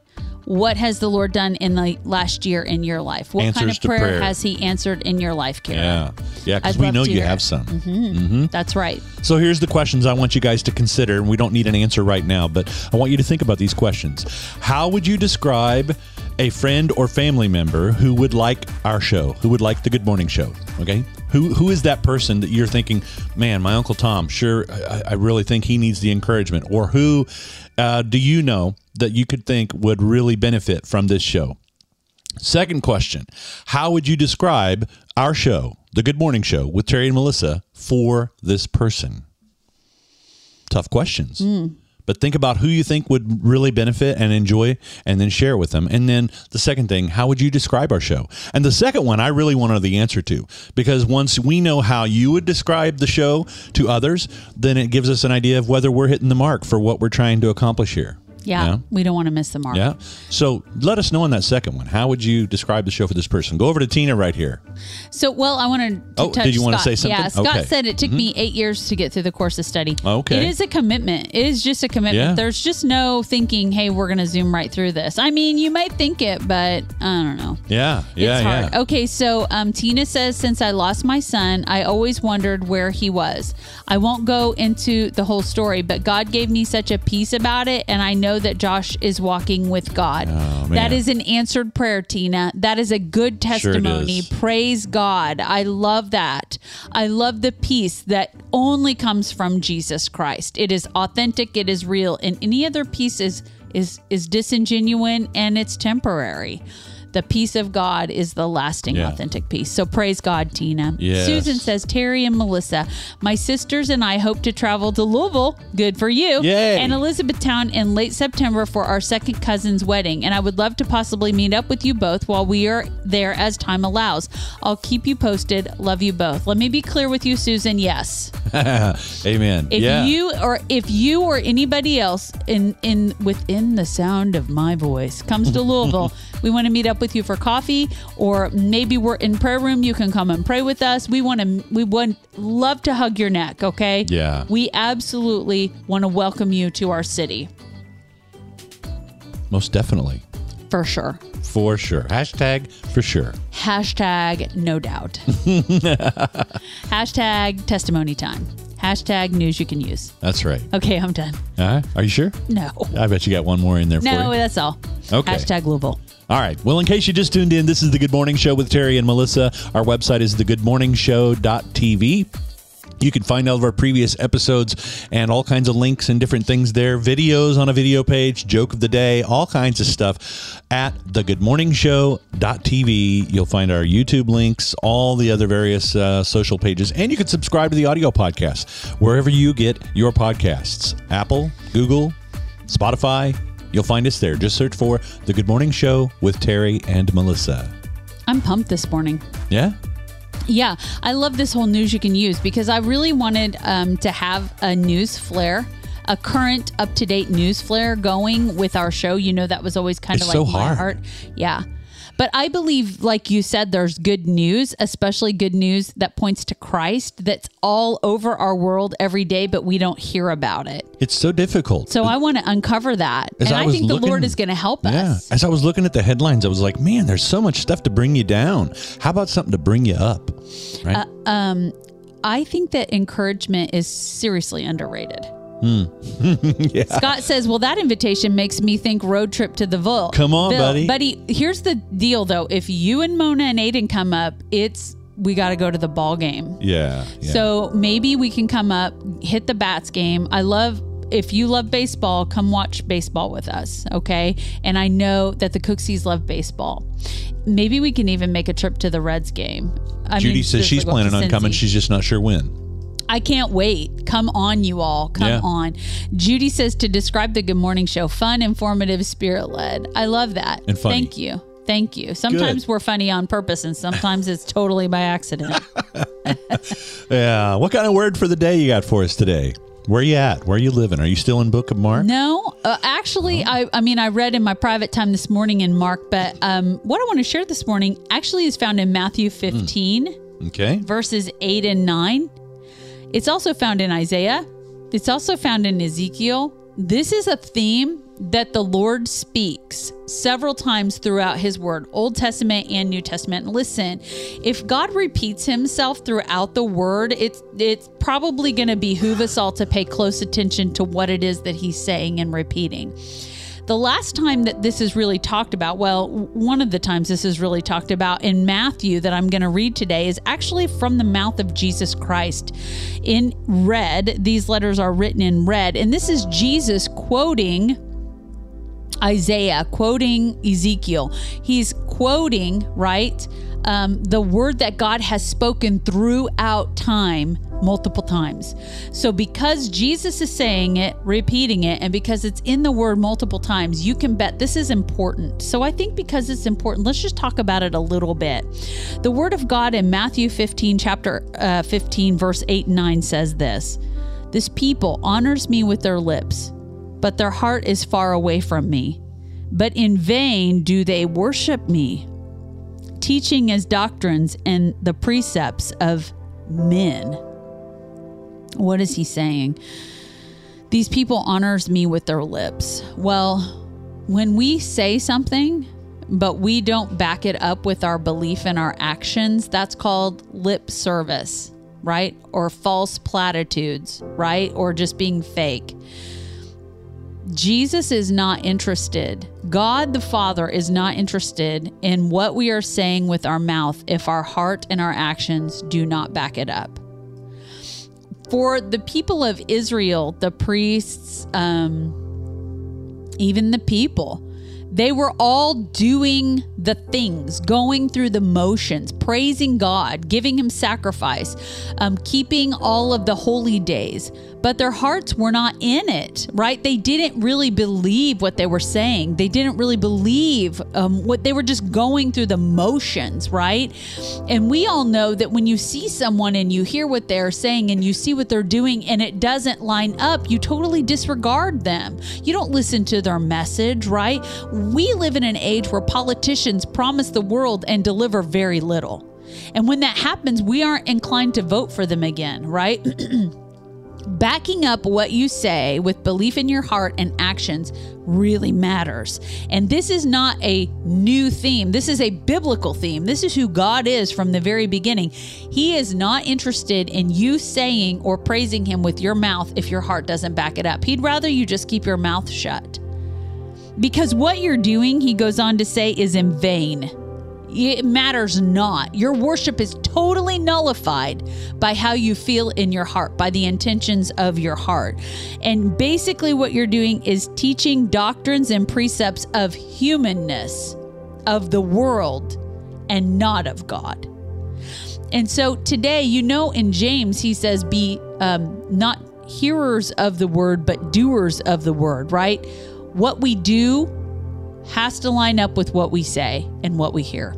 What has the Lord done in the last year in your life? What kind Answers of to prayer, prayer. has He answered in your life, Kara? Yeah. Yeah, because we know you have some. Mm-hmm. Mm-hmm. That's right. So here's the questions I want you guys to consider. and We don't need an answer right now, but I want you to think about these questions. How would you describe a friend or family member who would like our show, who would like the Good Morning Show? Okay. Who, who is that person that you're thinking, man, my Uncle Tom, sure, I, I really think he needs the encouragement? Or who uh, do you know that you could think would really benefit from this show? Second question How would you describe our show, The Good Morning Show with Terry and Melissa, for this person? Tough questions. But think about who you think would really benefit and enjoy, and then share with them. And then the second thing, how would you describe our show? And the second one, I really want to know the answer to because once we know how you would describe the show to others, then it gives us an idea of whether we're hitting the mark for what we're trying to accomplish here. Yeah, Yeah? we don't want to miss the mark. Yeah. So let us know on that second one. How would you describe the show for this person? Go over to Tina right here. So, well, I wanted to Oh, did you wanna say something? Yeah, Scott Okay. Mm-hmm. said it took me eight years to get through the course of study. Okay. It is a commitment. It is just a commitment. Yeah. There's just no thinking, hey, we're going to zoom right through this. I mean, you might think it, but I don't know. Yeah. Yeah. it's hard. yeah. Okay, so um, Tina says, since I lost my son, I always wondered where he was. I won't go into the whole story, but God gave me such a peace about it, and I know that Josh is walking with God. Oh, that is an answered prayer, Tina. That is a good testimony. is. Praise God. I love that. I love the peace that only comes from Jesus Christ. It is authentic, it is real, and any other peace is is is disingenuine and it's temporary. The peace of God is the lasting, Yeah. authentic peace. So praise God, Tina. Yes. Susan says, Terry and Melissa, my sisters and I hope to travel to Louisville. Good for you. Yay. And Elizabethtown in late September for our second cousin's wedding. And I would love to possibly meet up with you both while we are there as time allows. I'll keep you posted. Love you both. Let me be clear with you, Susan. Yes. Amen. If yeah. you or if you or anybody else in in within the sound of my voice comes to Louisville, we want to meet up with you for coffee or maybe we're in prayer room you can come and pray with us. We want to we would love to hug your neck, okay? Yeah. We absolutely want to welcome you to our city Most definitely. for sure. For sure. Hashtag for sure. Hashtag no doubt. Hashtag testimony time. Hashtag news you can use. That's right. Okay, I'm done. All right. Are you sure? No. I bet you got one more in there for No, that's all. Okay. Hashtag Louisville. All right. Well, in case you just tuned in, this is the Good Morning Show with Terry and Melissa. Our website is thegoodmorningshow.tv. You can find all of our previous episodes and all kinds of links and different things there, videos on a video page, joke of the day, all kinds of stuff at thegoodmorningshow.tv. You'll find our YouTube links, all the other various uh, social pages, and you can subscribe to the audio podcast wherever you get your podcasts Apple, Google, Spotify. You'll find us there. Just search for The Good Morning Show with Terry and Melissa. I'm pumped this morning. Yeah? Yeah, I love this whole news you can use because I really wanted um, to have a news flare, a current, up to date news flare going with our show. You know, that was always kind of so like my hard. heart. Yeah. But I believe, like you said, there's good news, especially good news that points to Christ that's all over our world every day, but we don't hear about it. It's so difficult. So I want to uncover that. As and I I, think the Lord is going to help us. Yeah. us. As I was looking at the headlines, I was like, man, there's so much stuff to bring you down. How about something to bring you up? Right? Uh, I think that encouragement is seriously underrated. Hmm. yeah. Scott says, "Well, that invitation makes me think road trip to the Ville." Come on, Ville. buddy. Buddy, here's the deal, though. If you and Mona and Aiden come up, it's we got to go to the ball game. Yeah. yeah. So maybe we can come up, hit the bats game. I love. If you love baseball, come watch baseball with us, okay? And I know that the Cookseys love baseball. Maybe we can even make a trip to the Reds game. I Judy mean, says she's seriously, go up to planning on coming. She's just not sure when. I can't wait. Come on, you all. Come Yeah. on. Judy says to describe the Good Morning Show fun, informative, spirit led. I love that. And funny. Thank you. Thank you. Sometimes Good. we're funny on purpose and sometimes it's totally by accident. Yeah. What kind of word for the day you got for us today? Where you at? Where you living? Are you still in Book of Mark? no, uh, actually, I, I mean, I read in my private time this morning in Mark, but um, what I want to share this morning actually is found in Matthew 15. Okay. verses 8 and 9. It's also found in Isaiah. It's also found in Ezekiel. This is a theme that the Lord speaks several times throughout his word, Old Testament and New Testament. Listen, if God repeats himself throughout the word, it's it's probably going to behoove us all to pay close attention to what it is that he's saying and repeating. The last time that this is really talked about, well, one of the times this is really talked about in Matthew that I'm going to read today is actually from the mouth of Jesus Christ. In red, these letters are written in red, and this is Jesus quoting Isaiah, quoting Ezekiel. He's quoting, right, um, the word that God has spoken throughout time multiple times. So, because Jesus is saying it, repeating it, and because it's in the word multiple times, you can bet this is important. So, I think because it's important, let's just talk about it a little bit. The word of God in Matthew 15, chapter uh, 15, verse 8 and 9 says this This people honors me with their lips but their heart is far away from me. But in vain do they worship me, teaching as doctrines and the precepts of men. What is he saying? These people honors me with their lips. Well, when we say something but we don't back it up with our belief and our actions, that's called lip service, right? Or false platitudes, right? Or just being fake. Jesus is not interested. God the Father is not interested in what we are saying with our mouth if our heart and our actions do not back it up. For the people of Israel, the priests, um, even the people, they were all doing the things, going through the motions, praising God, giving Him sacrifice, um, keeping all of the holy days. But their hearts were not in it, right? They didn't really believe what they were saying. They didn't really believe um, what they were just going through the motions, right? And we all know that when you see someone and you hear what they're saying and you see what they're doing and it doesn't line up, you totally disregard them. You don't listen to their message, right? We live in an age where politicians promise the world and deliver very little. And when that happens, we aren't inclined to vote for them again, right? Backing up what you say with belief in your heart and actions really matters. And this is not a new theme. This is a biblical theme. This is who God is from the very beginning. He is not interested in you saying or praising Him with your mouth if your heart doesn't back it up. He'd rather you just keep your mouth shut. Because what you're doing, he goes on to say, is in vain it matters not. Your worship is totally nullified by how you feel in your heart, by the intentions of your heart. And basically, what you're doing is teaching doctrines and precepts of humanness, of the world, and not of God. And so today, you know, in James, he says, be um, not hearers of the word, but doers of the word, right? What we do has to line up with what we say and what we hear.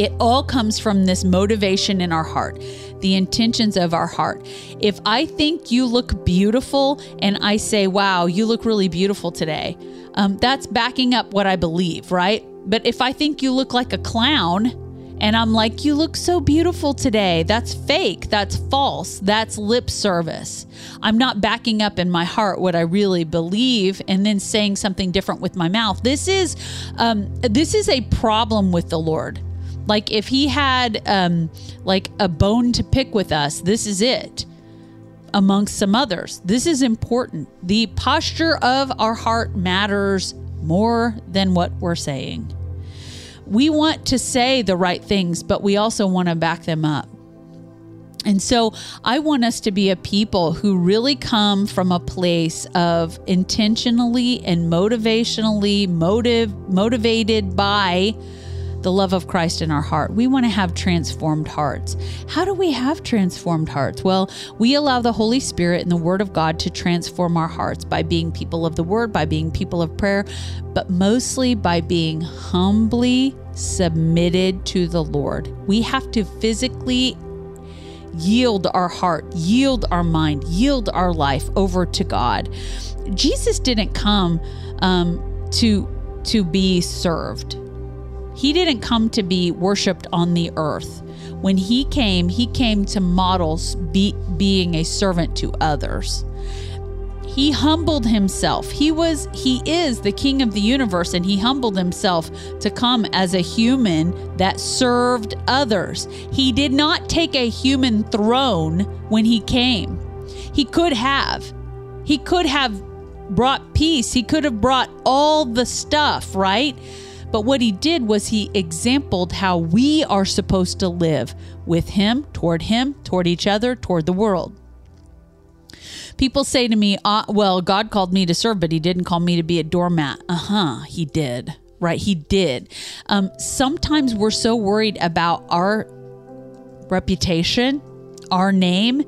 It all comes from this motivation in our heart, the intentions of our heart. If I think you look beautiful and I say, wow, you look really beautiful today, um, that's backing up what I believe, right? But if I think you look like a clown, and I'm like, you look so beautiful today. That's fake. That's false. That's lip service. I'm not backing up in my heart what I really believe and then saying something different with my mouth. This is, um, this is a problem with the Lord. Like if he had um, like a bone to pick with us, this is it. Amongst some others, this is important. The posture of our heart matters more than what we're saying. We want to say the right things, but we also want to back them up. And so I want us to be a people who really come from a place of intentionally and motivationally motive motivated by the love of Christ in our heart. We want to have transformed hearts. How do we have transformed hearts? Well, we allow the Holy Spirit and the Word of God to transform our hearts by being people of the Word, by being people of prayer, but mostly by being humbly submitted to the Lord. We have to physically yield our heart, yield our mind, yield our life over to God. Jesus didn't come um, to to be served. He didn't come to be worshiped on the earth. When he came, he came to model be, being a servant to others. He humbled himself. He was he is the king of the universe and he humbled himself to come as a human that served others. He did not take a human throne when he came. He could have. He could have brought peace. He could have brought all the stuff, right? But what he did was he exampled how we are supposed to live with him, toward him, toward each other, toward the world. People say to me, uh, well, God called me to serve, but he didn't call me to be a doormat. Uh huh, he did. Right, he did. Um, sometimes we're so worried about our reputation, our name,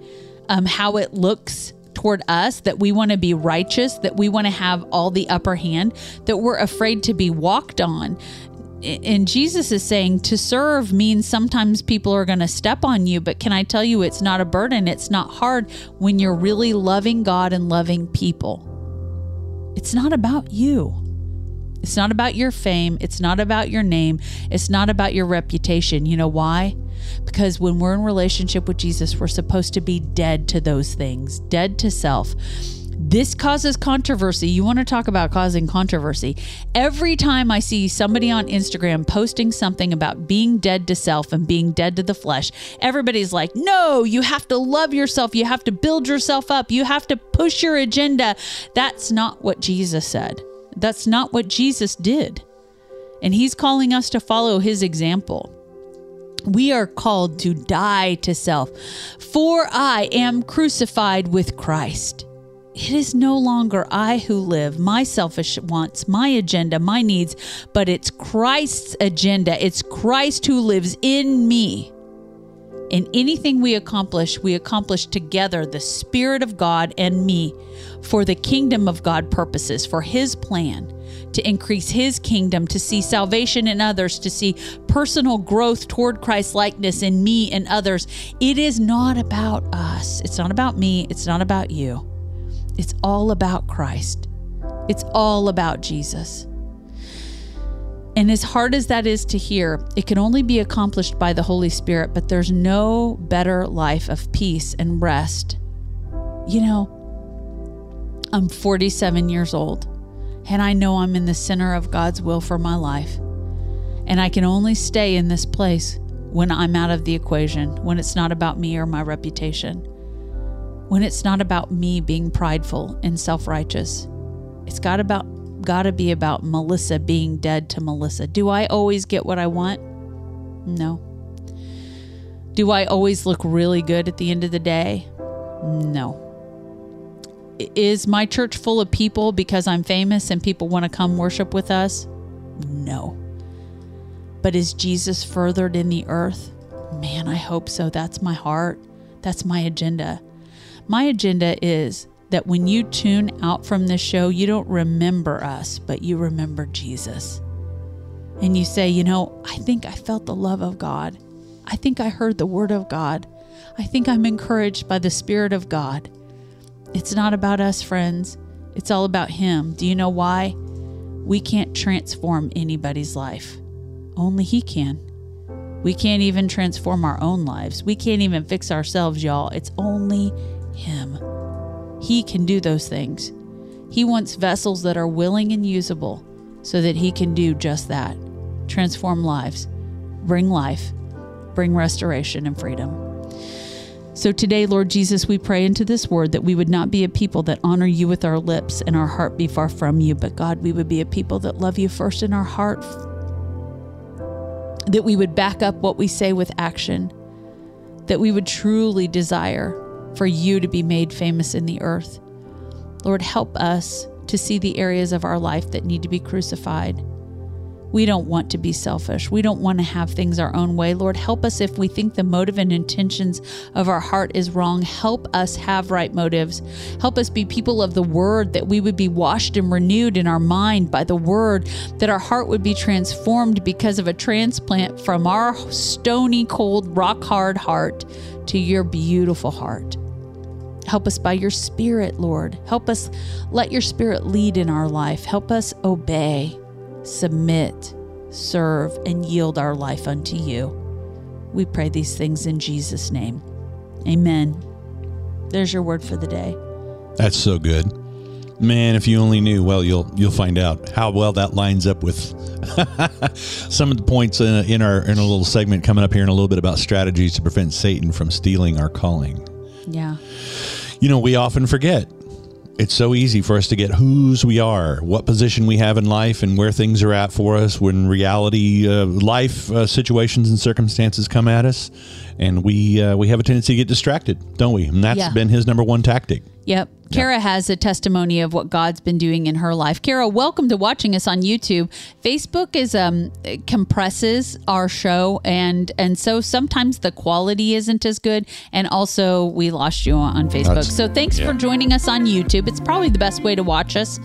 um, how it looks toward us, that we want to be righteous, that we want to have all the upper hand, that we're afraid to be walked on. And Jesus is saying to serve means sometimes people are going to step on you, but can I tell you, it's not a burden. It's not hard when you're really loving God and loving people. It's not about you. It's not about your fame. It's not about your name. It's not about your reputation. You know why? Because when we're in relationship with Jesus, we're supposed to be dead to those things, dead to self. This causes controversy. You want to talk about causing controversy. Every time I see somebody on Instagram posting something about being dead to self and being dead to the flesh, everybody's like, no, you have to love yourself. You have to build yourself up. You have to push your agenda. That's not what Jesus said. That's not what Jesus did. And he's calling us to follow his example. We are called to die to self. For I am crucified with Christ. It is no longer I who live, my selfish wants, my agenda, my needs, but it's Christ's agenda. It's Christ who lives in me. In anything we accomplish, we accomplish together the Spirit of God and me for the kingdom of God purposes, for His plan to increase His kingdom, to see salvation in others, to see personal growth toward Christ likeness in me and others. It is not about us. It's not about me. It's not about you. It's all about Christ. It's all about Jesus. And as hard as that is to hear, it can only be accomplished by the Holy Spirit, but there's no better life of peace and rest You know, I'm 47 years old, and I know I'm in the center of God's will for my life. And I can only stay in this place when I'm out of the equation, when it's not about me or my reputation, when it's not about me being prideful and self righteous. It's got about got to be about Melissa being dead to Melissa. Do I always get what I want? No. Do I always look really good at the end of the day? No. Is my church full of people because I'm famous and people want to come worship with us? No. But is Jesus furthered in the earth? Man, I hope so. That's my heart. That's my agenda. My agenda is that when you tune out from this show, you don't remember us, but you remember Jesus. And you say, you know, I think I felt the love of God. I think I heard the word of God. I think I'm encouraged by the Spirit of God. It's not about us, friends. It's all about Him. Do you know why? We can't transform anybody's life, only He can. We can't even transform our own lives. We can't even fix ourselves, y'all. It's only Him. He can do those things. He wants vessels that are willing and usable so that He can do just that transform lives, bring life, bring restoration and freedom. So today, Lord Jesus, we pray into this word that we would not be a people that honor you with our lips and our heart be far from you, but God, we would be a people that love you first in our heart, that we would back up what we say with action, that we would truly desire for you to be made famous in the earth. Lord, help us to see the areas of our life that need to be crucified we don't want to be selfish. We don't want to have things our own way. Lord, help us if we think the motive and intentions of our heart is wrong. Help us have right motives. Help us be people of the word, that we would be washed and renewed in our mind by the word, that our heart would be transformed because of a transplant from our stony, cold, rock hard heart to your beautiful heart. Help us by your spirit, Lord. Help us let your spirit lead in our life. Help us obey submit, serve, and yield our life unto you. We pray these things in Jesus' name. Amen. There's your word for the day. That's so good. Man, if you only knew, well, you'll you'll find out how well that lines up with some of the points in, in our in a little segment coming up here in a little bit about strategies to prevent Satan from stealing our calling. Yeah. You know, we often forget it's so easy for us to get whose we are, what position we have in life, and where things are at for us when reality, uh, life uh, situations and circumstances come at us, and we uh, we have a tendency to get distracted, don't we? And that's yeah. been his number one tactic. Yep. Kara has a testimony of what God's been doing in her life. Kara, welcome to watching us on YouTube. Facebook is um compresses our show and and so sometimes the quality isn't as good and also we lost you on Facebook. That's, so thanks yeah. for joining us on YouTube. It's probably the best way to watch us.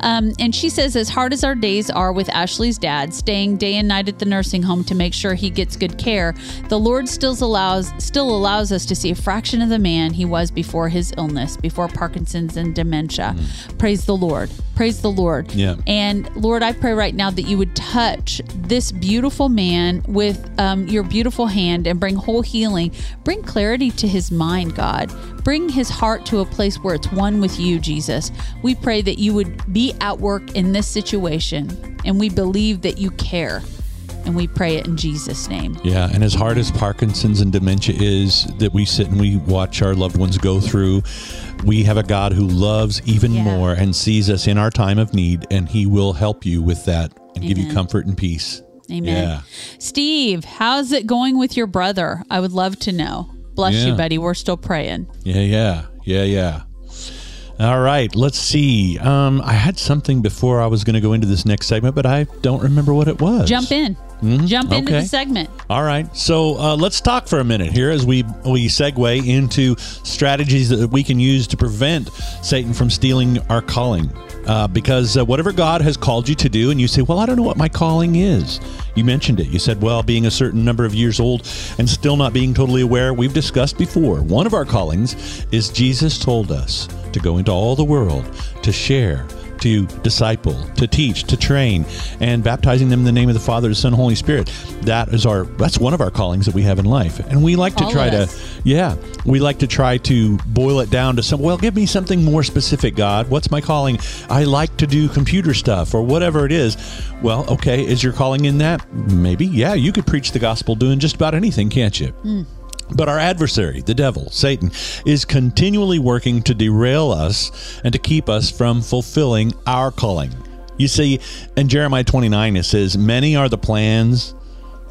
Um, and she says as hard as our days are with Ashley's dad, staying day and night at the nursing home to make sure he gets good care, the Lord still allows still allows us to see a fraction of the man he was before his illness, before Parkinson's Parkinson's and dementia. Mm. Praise the Lord. Praise the Lord. Yeah. And Lord, I pray right now that you would touch this beautiful man with um, your beautiful hand and bring whole healing. Bring clarity to his mind, God. Bring his heart to a place where it's one with you, Jesus. We pray that you would be at work in this situation, and we believe that you care and we pray it in Jesus' name. Yeah, and as hard as Parkinson's and dementia is that we sit and we watch our loved ones go through, we have a God who loves even yeah. more and sees us in our time of need, and He will help you with that and Amen. give you comfort and peace. Amen. Yeah. Steve, how's it going with your brother? I would love to know. Bless yeah. you, buddy. We're still praying. Yeah, yeah, yeah, yeah. All right, let's see. Um, I had something before I was going to go into this next segment, but I don't remember what it was. Jump in. Mm-hmm. Jump into the segment. All right. So uh, let's talk for a minute here as we we segue into strategies that we can use to prevent Satan from stealing our calling. Uh, because uh, whatever God has called you to do, and you say, "Well, I don't know what my calling is." You mentioned it. You said, "Well, being a certain number of years old and still not being totally aware." We've discussed before. One of our callings is Jesus told us to go into all the world to share to disciple, to teach, to train, and baptizing them in the name of the Father, the Son, and Holy Spirit. That is our that's one of our callings that we have in life. And we like to All try to yeah, we like to try to boil it down to some well, give me something more specific, God. What's my calling? I like to do computer stuff or whatever it is. Well, okay, is your calling in that? Maybe. Yeah, you could preach the gospel doing just about anything, can't you? Hmm. But our adversary, the devil, Satan, is continually working to derail us and to keep us from fulfilling our calling. You see, in Jeremiah 29, it says, Many are the plans,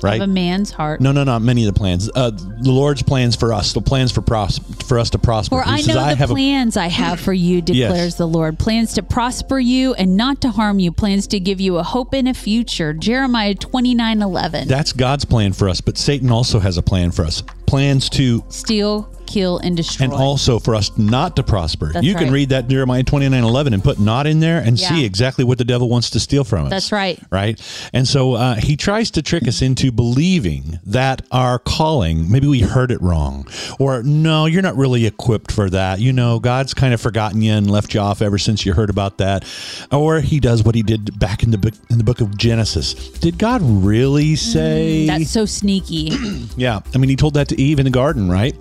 right? Of a man's heart. No, no, not many of the plans. Uh, the Lord's plans for us, the plans for pros- for us to prosper. For He I says, know the have plans I have for you, declares the Lord. Plans to prosper you and not to harm you. Plans to give you a hope and a future. Jeremiah twenty nine eleven. That's God's plan for us, but Satan also has a plan for us. Plans to Steal, kill, and destroy. and also for us not to prosper. That's you can read that Jeremiah 29 11 and put not in there and see exactly what the devil wants to steal from us. That's right. Right? And so uh, he tries to trick us into believing that our calling, maybe we heard it wrong, or no, you're not really equipped for that. You know, God's kind of forgotten you and left you off ever since you heard about that. Or he does what he did back in the book, in the book of Genesis. Did God really say? That's so sneaky. Yeah. I mean, he told that to Eve in the garden, right?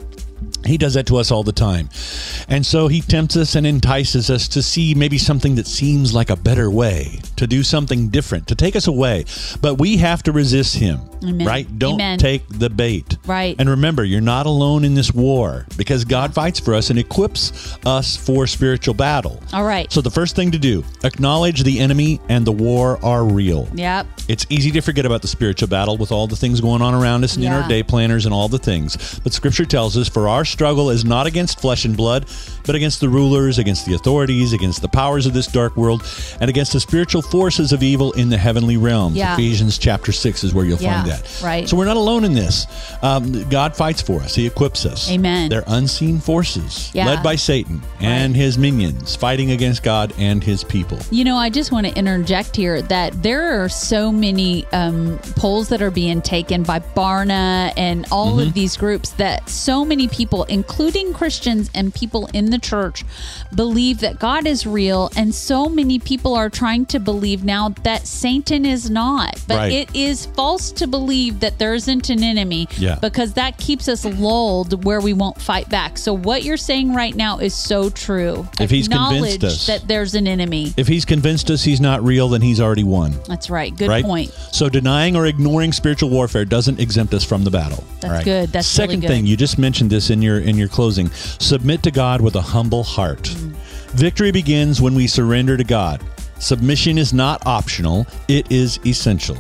He does that to us all the time. And so he tempts us and entices us to see maybe something that seems like a better way, to do something different, to take us away. But we have to resist him, Amen. right? Don't Amen. take the bait. Right. And remember, you're not alone in this war because God fights for us and equips us for spiritual battle. All right. So the first thing to do, acknowledge the enemy and the war are real. Yep. It's easy to forget about the spiritual battle with all the things going on around us and in our day planners and all the things. But scripture tells us for our struggle is not against flesh and blood, but against the rulers, against the authorities, against the powers of this dark world, and against the spiritual forces of evil in the heavenly realms. Yeah. Ephesians chapter 6 is where you'll Yeah, find that. right. So we're not alone in this. Um, God fights for us, He equips us. Amen. They're unseen forces Yeah. led by Satan and his minions fighting against God and his people. You know, I just want to interject here that there are so many um, polls that are being taken by Barna and all Mm-hmm. of these groups that so many people, including Christians and people in the church, believe that God is real. And so many people are trying to believe now that Satan is not. But Right. it is false to believe that there isn't an enemy Yeah. because that keeps us lulled where we won't fight back. So, what you're saying right now is so true. If he's convinced us- that there's an enemy. If he's convinced us he's not real, then he's already won. That's right. Good right? point. So denying or ignoring spiritual warfare doesn't exempt us from the battle. That's right. good. That's really second good. thing. You just mentioned this in your in your closing. Submit to God with a humble heart. Mm. Victory begins when we surrender to God. Submission is not optional; it is essential.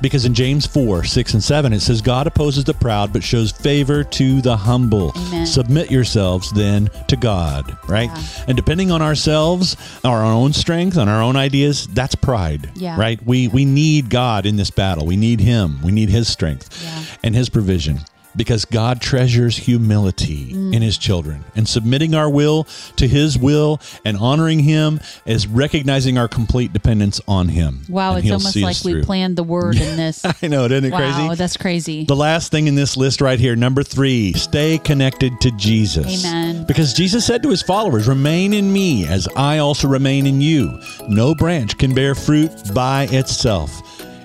Because in James 4, 6, and 7, it says, God opposes the proud, but shows favor to the humble. Amen. Submit yourselves then to God, right? And depending on ourselves, our own strength, on our own ideas, that's pride, Yeah. right? We we need God in this battle. We need Him. We need His strength Yeah. and His provision. Because God treasures humility Mm. in His children. And submitting our will to His will and honoring Him is recognizing our complete dependence on Him. Wow, it's almost like we planned the word in this. I know, isn't it wow, crazy? that's crazy. The last thing in this list right here, number three, stay connected to Jesus. Amen. Because Jesus said to his followers, Remain in me as I also remain in you. No branch can bear fruit by itself.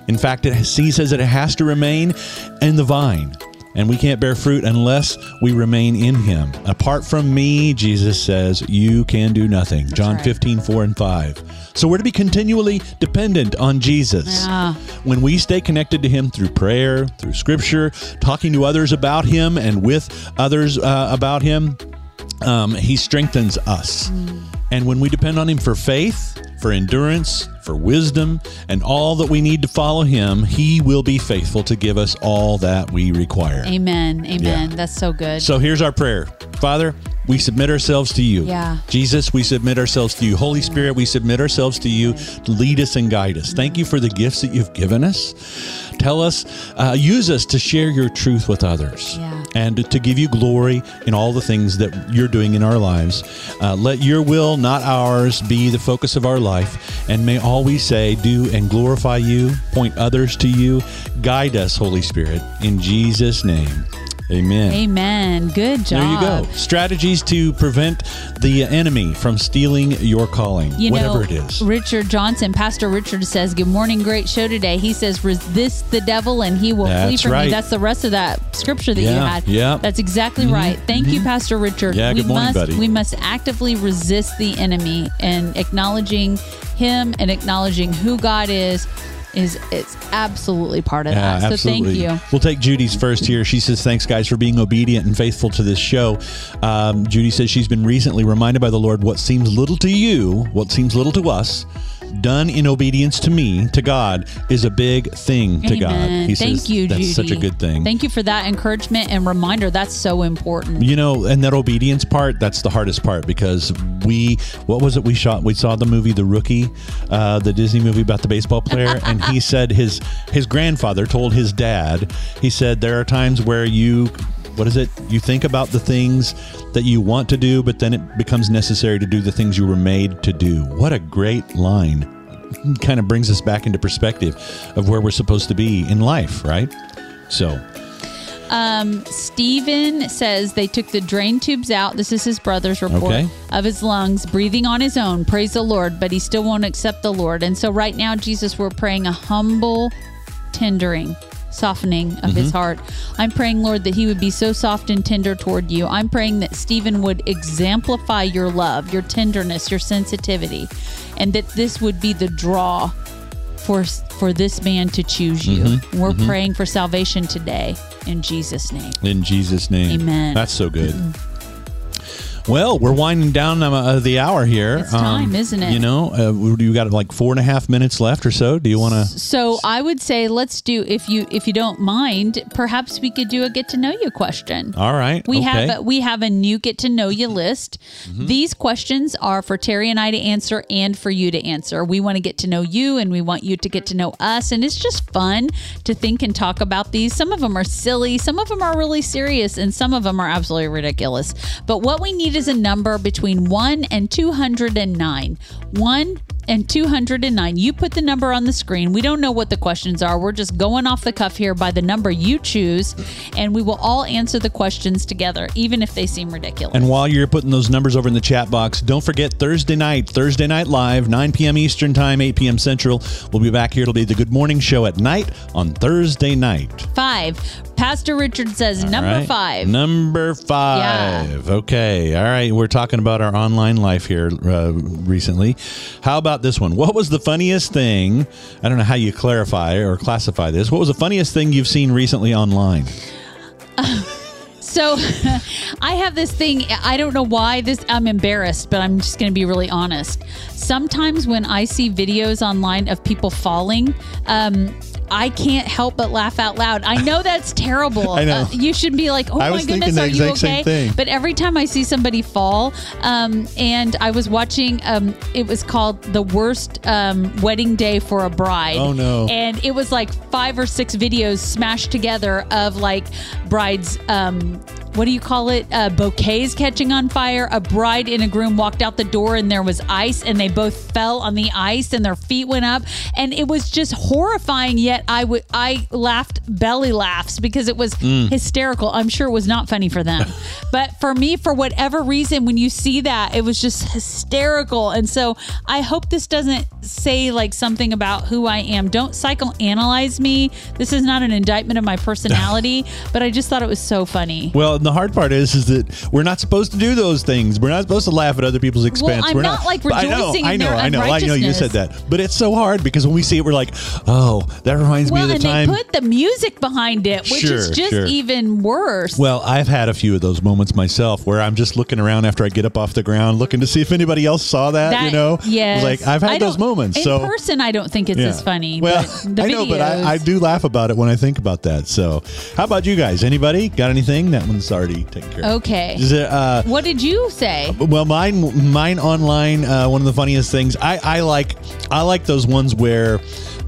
In fact, it, he says that it has to remain in the vine. And we can't bear fruit unless we remain in him. Apart from me, Jesus says, you can do nothing. John right. 15, 4 and 5. So we're to be continually dependent on Jesus. Yeah. When we stay connected to Him through prayer, through Scripture, talking to others about Him, and with others uh, about Him, um, He strengthens us. And when we depend on Him for faith, for endurance, for wisdom, and all that we need to follow Him, He will be faithful to give us all that we require. Amen. Amen. Yeah. That's so good. So here's our prayer Father, we submit ourselves to you. Yeah. Jesus, we submit ourselves to you. Holy Spirit, we submit ourselves to you to lead us and guide us. Thank you for the gifts that you've given us. Tell us, uh, use us to share your truth with others Yeah. and to give you glory in all the things that you're doing in our lives. Uh, let your will, not ours, be the focus of our life. And may all we say, do, and glorify you, point others to you. Guide us, Holy Spirit, in Jesus' name. Amen. Amen. Good job. There you go. Strategies to prevent the enemy from stealing your calling, You whatever know, it is. Richard Johnson, Pastor Richard says, Good morning, great show today. He says, Resist the devil and he will flee from right. you. That's the rest of that scripture that you Yeah, had. yeah. Mm-hmm. That's exactly right. Thank you, Pastor Richard. Yeah, we good morning, must buddy. we must actively resist the enemy and acknowledging him and acknowledging who God is is it's absolutely part of Yeah, that. So thank you. We'll take Judy's first here. She says, Thanks, guys, for being obedient and faithful to this show. Um, Judy says she's been recently reminded by the Lord what seems little to you, what seems little to us, done in obedience to me, to God, is a big thing to God. Amen. He Thank says you, that's Judy. such a good thing. Thank you for that encouragement and reminder. That's so important. You know, and that obedience part, that's the hardest part because we, what was it we shot? We saw the movie The Rookie, uh, the Disney movie about the baseball player. and he said his, his grandfather told his dad, he said, there are times where you, what is it? You think about the things that you want to do, but then it becomes necessary to do the things you were made to do. What a great line. Kind of brings us back into perspective of where we're supposed to be in life, right? So, Um, Steven says they took the drain tubes out. This is his brother's report Okay. of his lungs, breathing on his own. Praise the Lord, but he still won't accept the Lord. And so, right now, Jesus, we're praying a humble tendering, softening of his mm-hmm. heart. I'm praying, Lord, that he would be so soft and tender toward you. I'm praying that Stephen would exemplify your love, your tenderness, your sensitivity, and that this would be the draw for for this man to choose you. Mm-hmm. We're mm-hmm. praying for salvation today in Jesus' name. In Jesus' name. Amen. That's so good. Well, we're winding down um, uh, the hour here. It's time, isn't it? You know, uh, you got like four and a half minutes left or so. Do you want to? So I would say let's do if you if you don't mind, perhaps we could do a get to know you question. All right. We okay. Mm-hmm. have a, we have a new get to know you list. These questions are for Terry and I to answer and for you to answer. We want to get to know you and we want you to get to know us and it's just fun to think and talk about these. Some of them are silly, some of them are really serious and some of them are absolutely ridiculous. But what we need is a number between 1 and 209. 1 and 209. You put the number on the screen. We don't know what the questions are. We're just going off the cuff here by the number you choose, and we will all answer the questions together, even if they seem ridiculous. And while you're putting those numbers over in the chat box, don't forget Thursday night, Thursday Night Live, 9 p.m. Eastern Time, 8 p.m. Central. We'll be back here. It'll be the Good Morning Show at night on Thursday night. five. Pastor Richard says number All right. five. Number five. Okay. All right. We're talking about our online life here uh, recently. How about this one? What was the funniest thing? I don't know how you clarify or classify this. What was the funniest thing you've seen recently online? So I have this thing. I don't know why this. I'm embarrassed, but I'm just going to be really honest. Sometimes when I see videos online of people falling, um, I can't help but laugh out loud. I know that's terrible. I know. Uh, you should be like, "Oh I my goodness, the are you okay?" thing. But every time I see somebody fall, um, and I was watching, um, it was called "The Worst um, Wedding Day for a Bride." Oh, no. And it was like five or six videos smashed together of like brides. What do you call it? Uh, bouquets catching on fire. A bride and a groom walked out the door and there was ice, and they both fell on the ice and their feet went up, and it was just horrifying. Yet I would I laughed belly laughs because it was Mm. hysterical. I'm sure it was not funny for them, but for me, for whatever reason, when you see that, it was just hysterical. And so I hope this doesn't say like something about who I am. Don't psychoanalyze me. This is not an indictment of my personality, but I just thought it was so funny. Well, and the hard part is, is that we're not supposed to do those things. We're not supposed to laugh at other people's expense. I'm we're not, like, I know, rejoicing I know, their I know, I know. You said that, but it's so hard because when we see it, we're like, oh, that reminds me of the and time. they put the music behind it, which is just sure. even worse. Well, I've had a few of those moments myself where I'm just looking around after I get up off the ground, looking to see if anybody else saw that. That- you know, yes. like I've had those moments. In so person, I don't think it's yeah. as funny. Well, but the I know, but I, I do laugh about it when I think about that. So, how about you guys? Anybody got anything? That one's already taken care of. Okay. Is it? Uh, What did you say? well, mine, mine online. Uh, one of the funniest things. I, I like, I like those ones where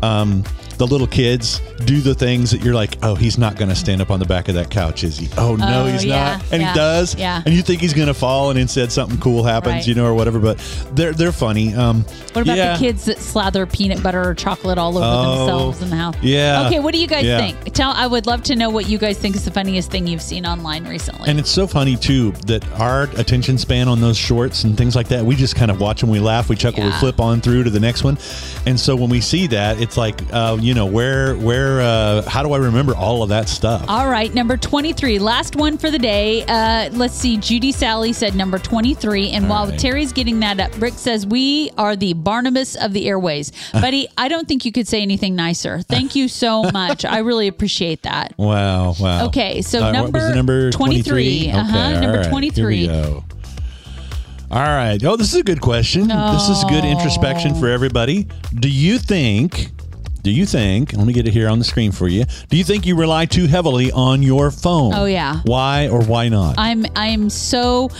um, the little kids do the things that you're like, oh, he's not going to stand up on the back of that couch, is he? Oh no, Oh, he's yeah, not, and yeah, he does. yeah. and you think he's going to fall, and instead something cool happens, Right. you know, or whatever. But they're they're funny. Um, What about yeah. the kids that slather peanut butter or chocolate all over Oh, themselves in the house? yeah. Okay, what do you guys Yeah. think? Tell. I would love to know what you guys think is the funniest thing you've seen online recently. And it's so funny too that our attention span on those shorts and things like that, we just kind of watch them, we laugh, we chuckle, we flip on through to the next one. And so when we see that, it's like, uh, you know, where, where, uh, how do I remember all of that stuff? All right, number 23. Last one for the day. Uh, let's see. Judy Salley said number 23. And while right. Terry's getting that up, Rick says, We are the Barnabas of the airways. Buddy, I don't think you could say anything nicer. Thank you so much. I really appreciate that. Wow, wow. Okay, so Uh, what was the number number 23. 23? Uh-huh, Okay, number all right, 23. Here we go. All right. Oh, this is a good question. This is good introspection for everybody. Do you think, do you think, let me get it here on the screen for you. Do you think you rely too heavily on your phone? Oh, yeah. Why or why not? I'm I'm so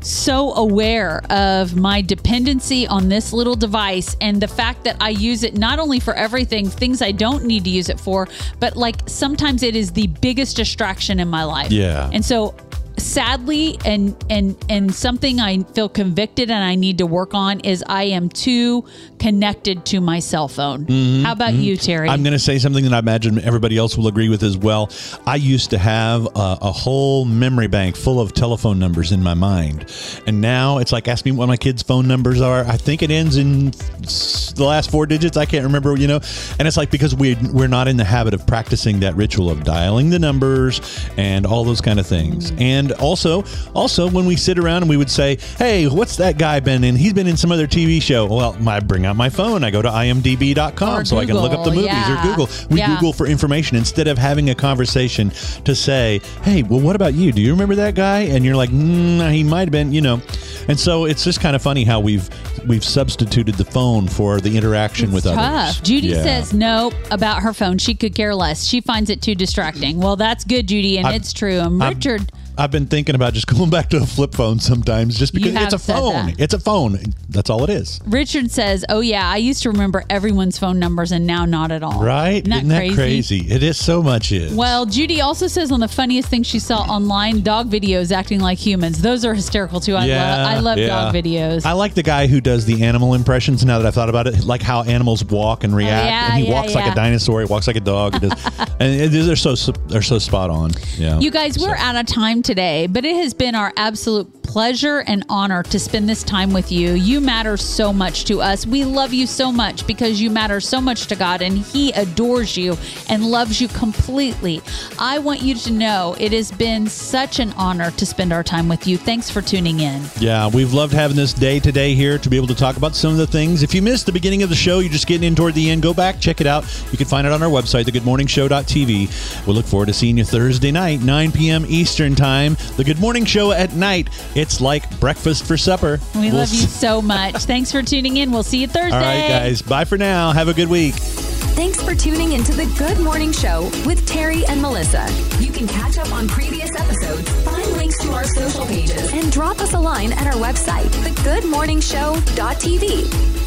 so aware of my dependency on this little device and the fact that I use it not only for everything things I don't need to use it for but like sometimes it is the biggest distraction in my life. Yeah. And so sadly and and and something I feel convicted and I need to work on is I am too connected to my cell phone. How about you Terry? Mm-hmm. I'm going to say something that I imagine everybody else will agree with as well. I used to have a, a whole memory bank full of telephone numbers in my mind. And now it's like, ask me what my kids' phone numbers are. I think it ends in the last four digits. I can't remember, you know. And it's like because we, we're not in the habit of practicing that ritual of dialing the numbers and all those kind of things. And also, also when we sit around and we would say, hey, what's that guy been in? He's been in some other TV show. Well, I bring out my phone. I go to imdb.com Or so I can look up the movies yeah. or Google. We Yeah. Google for information instead of having a conversation to say, "Hey, well, what about you? Do you remember that guy?" And you're like, mm, "He might have been," you know. And so it's just kind of funny how we've we've substituted the phone for the interaction with tough. others. Judy Yeah. says no about her phone. She could care less. She finds it too distracting. Well, that's good, Judy, and I've- it's true. And Richard, I've been thinking about just going back to a flip phone sometimes, just because it's a phone. that. It's a phone. That's all it is. Richard says, "Oh yeah, I used to remember everyone's phone numbers, and now not at all." Right? Isn't that, that crazy? It is so much. Is Well, Judy also says on the funniest thing she saw online, dog videos acting like humans. Those are hysterical too. I love I love yeah. dog videos. I like the guy who does the animal impressions. Now that I've thought about it, like how animals walk and oh, react, Oh, yeah, and he yeah, walks like a dinosaur. He walks like a dog. And they're so they're so spot on. Yeah, You guys, we're So- out of time today, but it has been our absolute pleasure and honor to spend this time with you. You matter so much to us. We love you so much because you matter so much to God and He adores you and loves you completely. I want you to know it has been such an honor to spend our time with you. Thanks for tuning in. Yeah, we've loved having this day today here to be able to talk about some of the things. If you missed the beginning of the show, you're just getting in toward the end, go back, check it out. You can find it on our website, thegoodmorningshow.tv. We look forward to seeing you Thursday night, 9 p.m. Eastern Time. The Good Morning Show at night. It's like breakfast for supper. We We'll love you so much. Thanks for tuning in. We'll see you Thursday. All right, guys. Bye for now. Have a good week. Thanks for tuning into the Good Morning Show with Terry and Melissa. You can catch up on previous episodes, find links to our social pages, and drop us a line at our website, thegoodmorningshow.tv.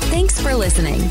Thanks for listening.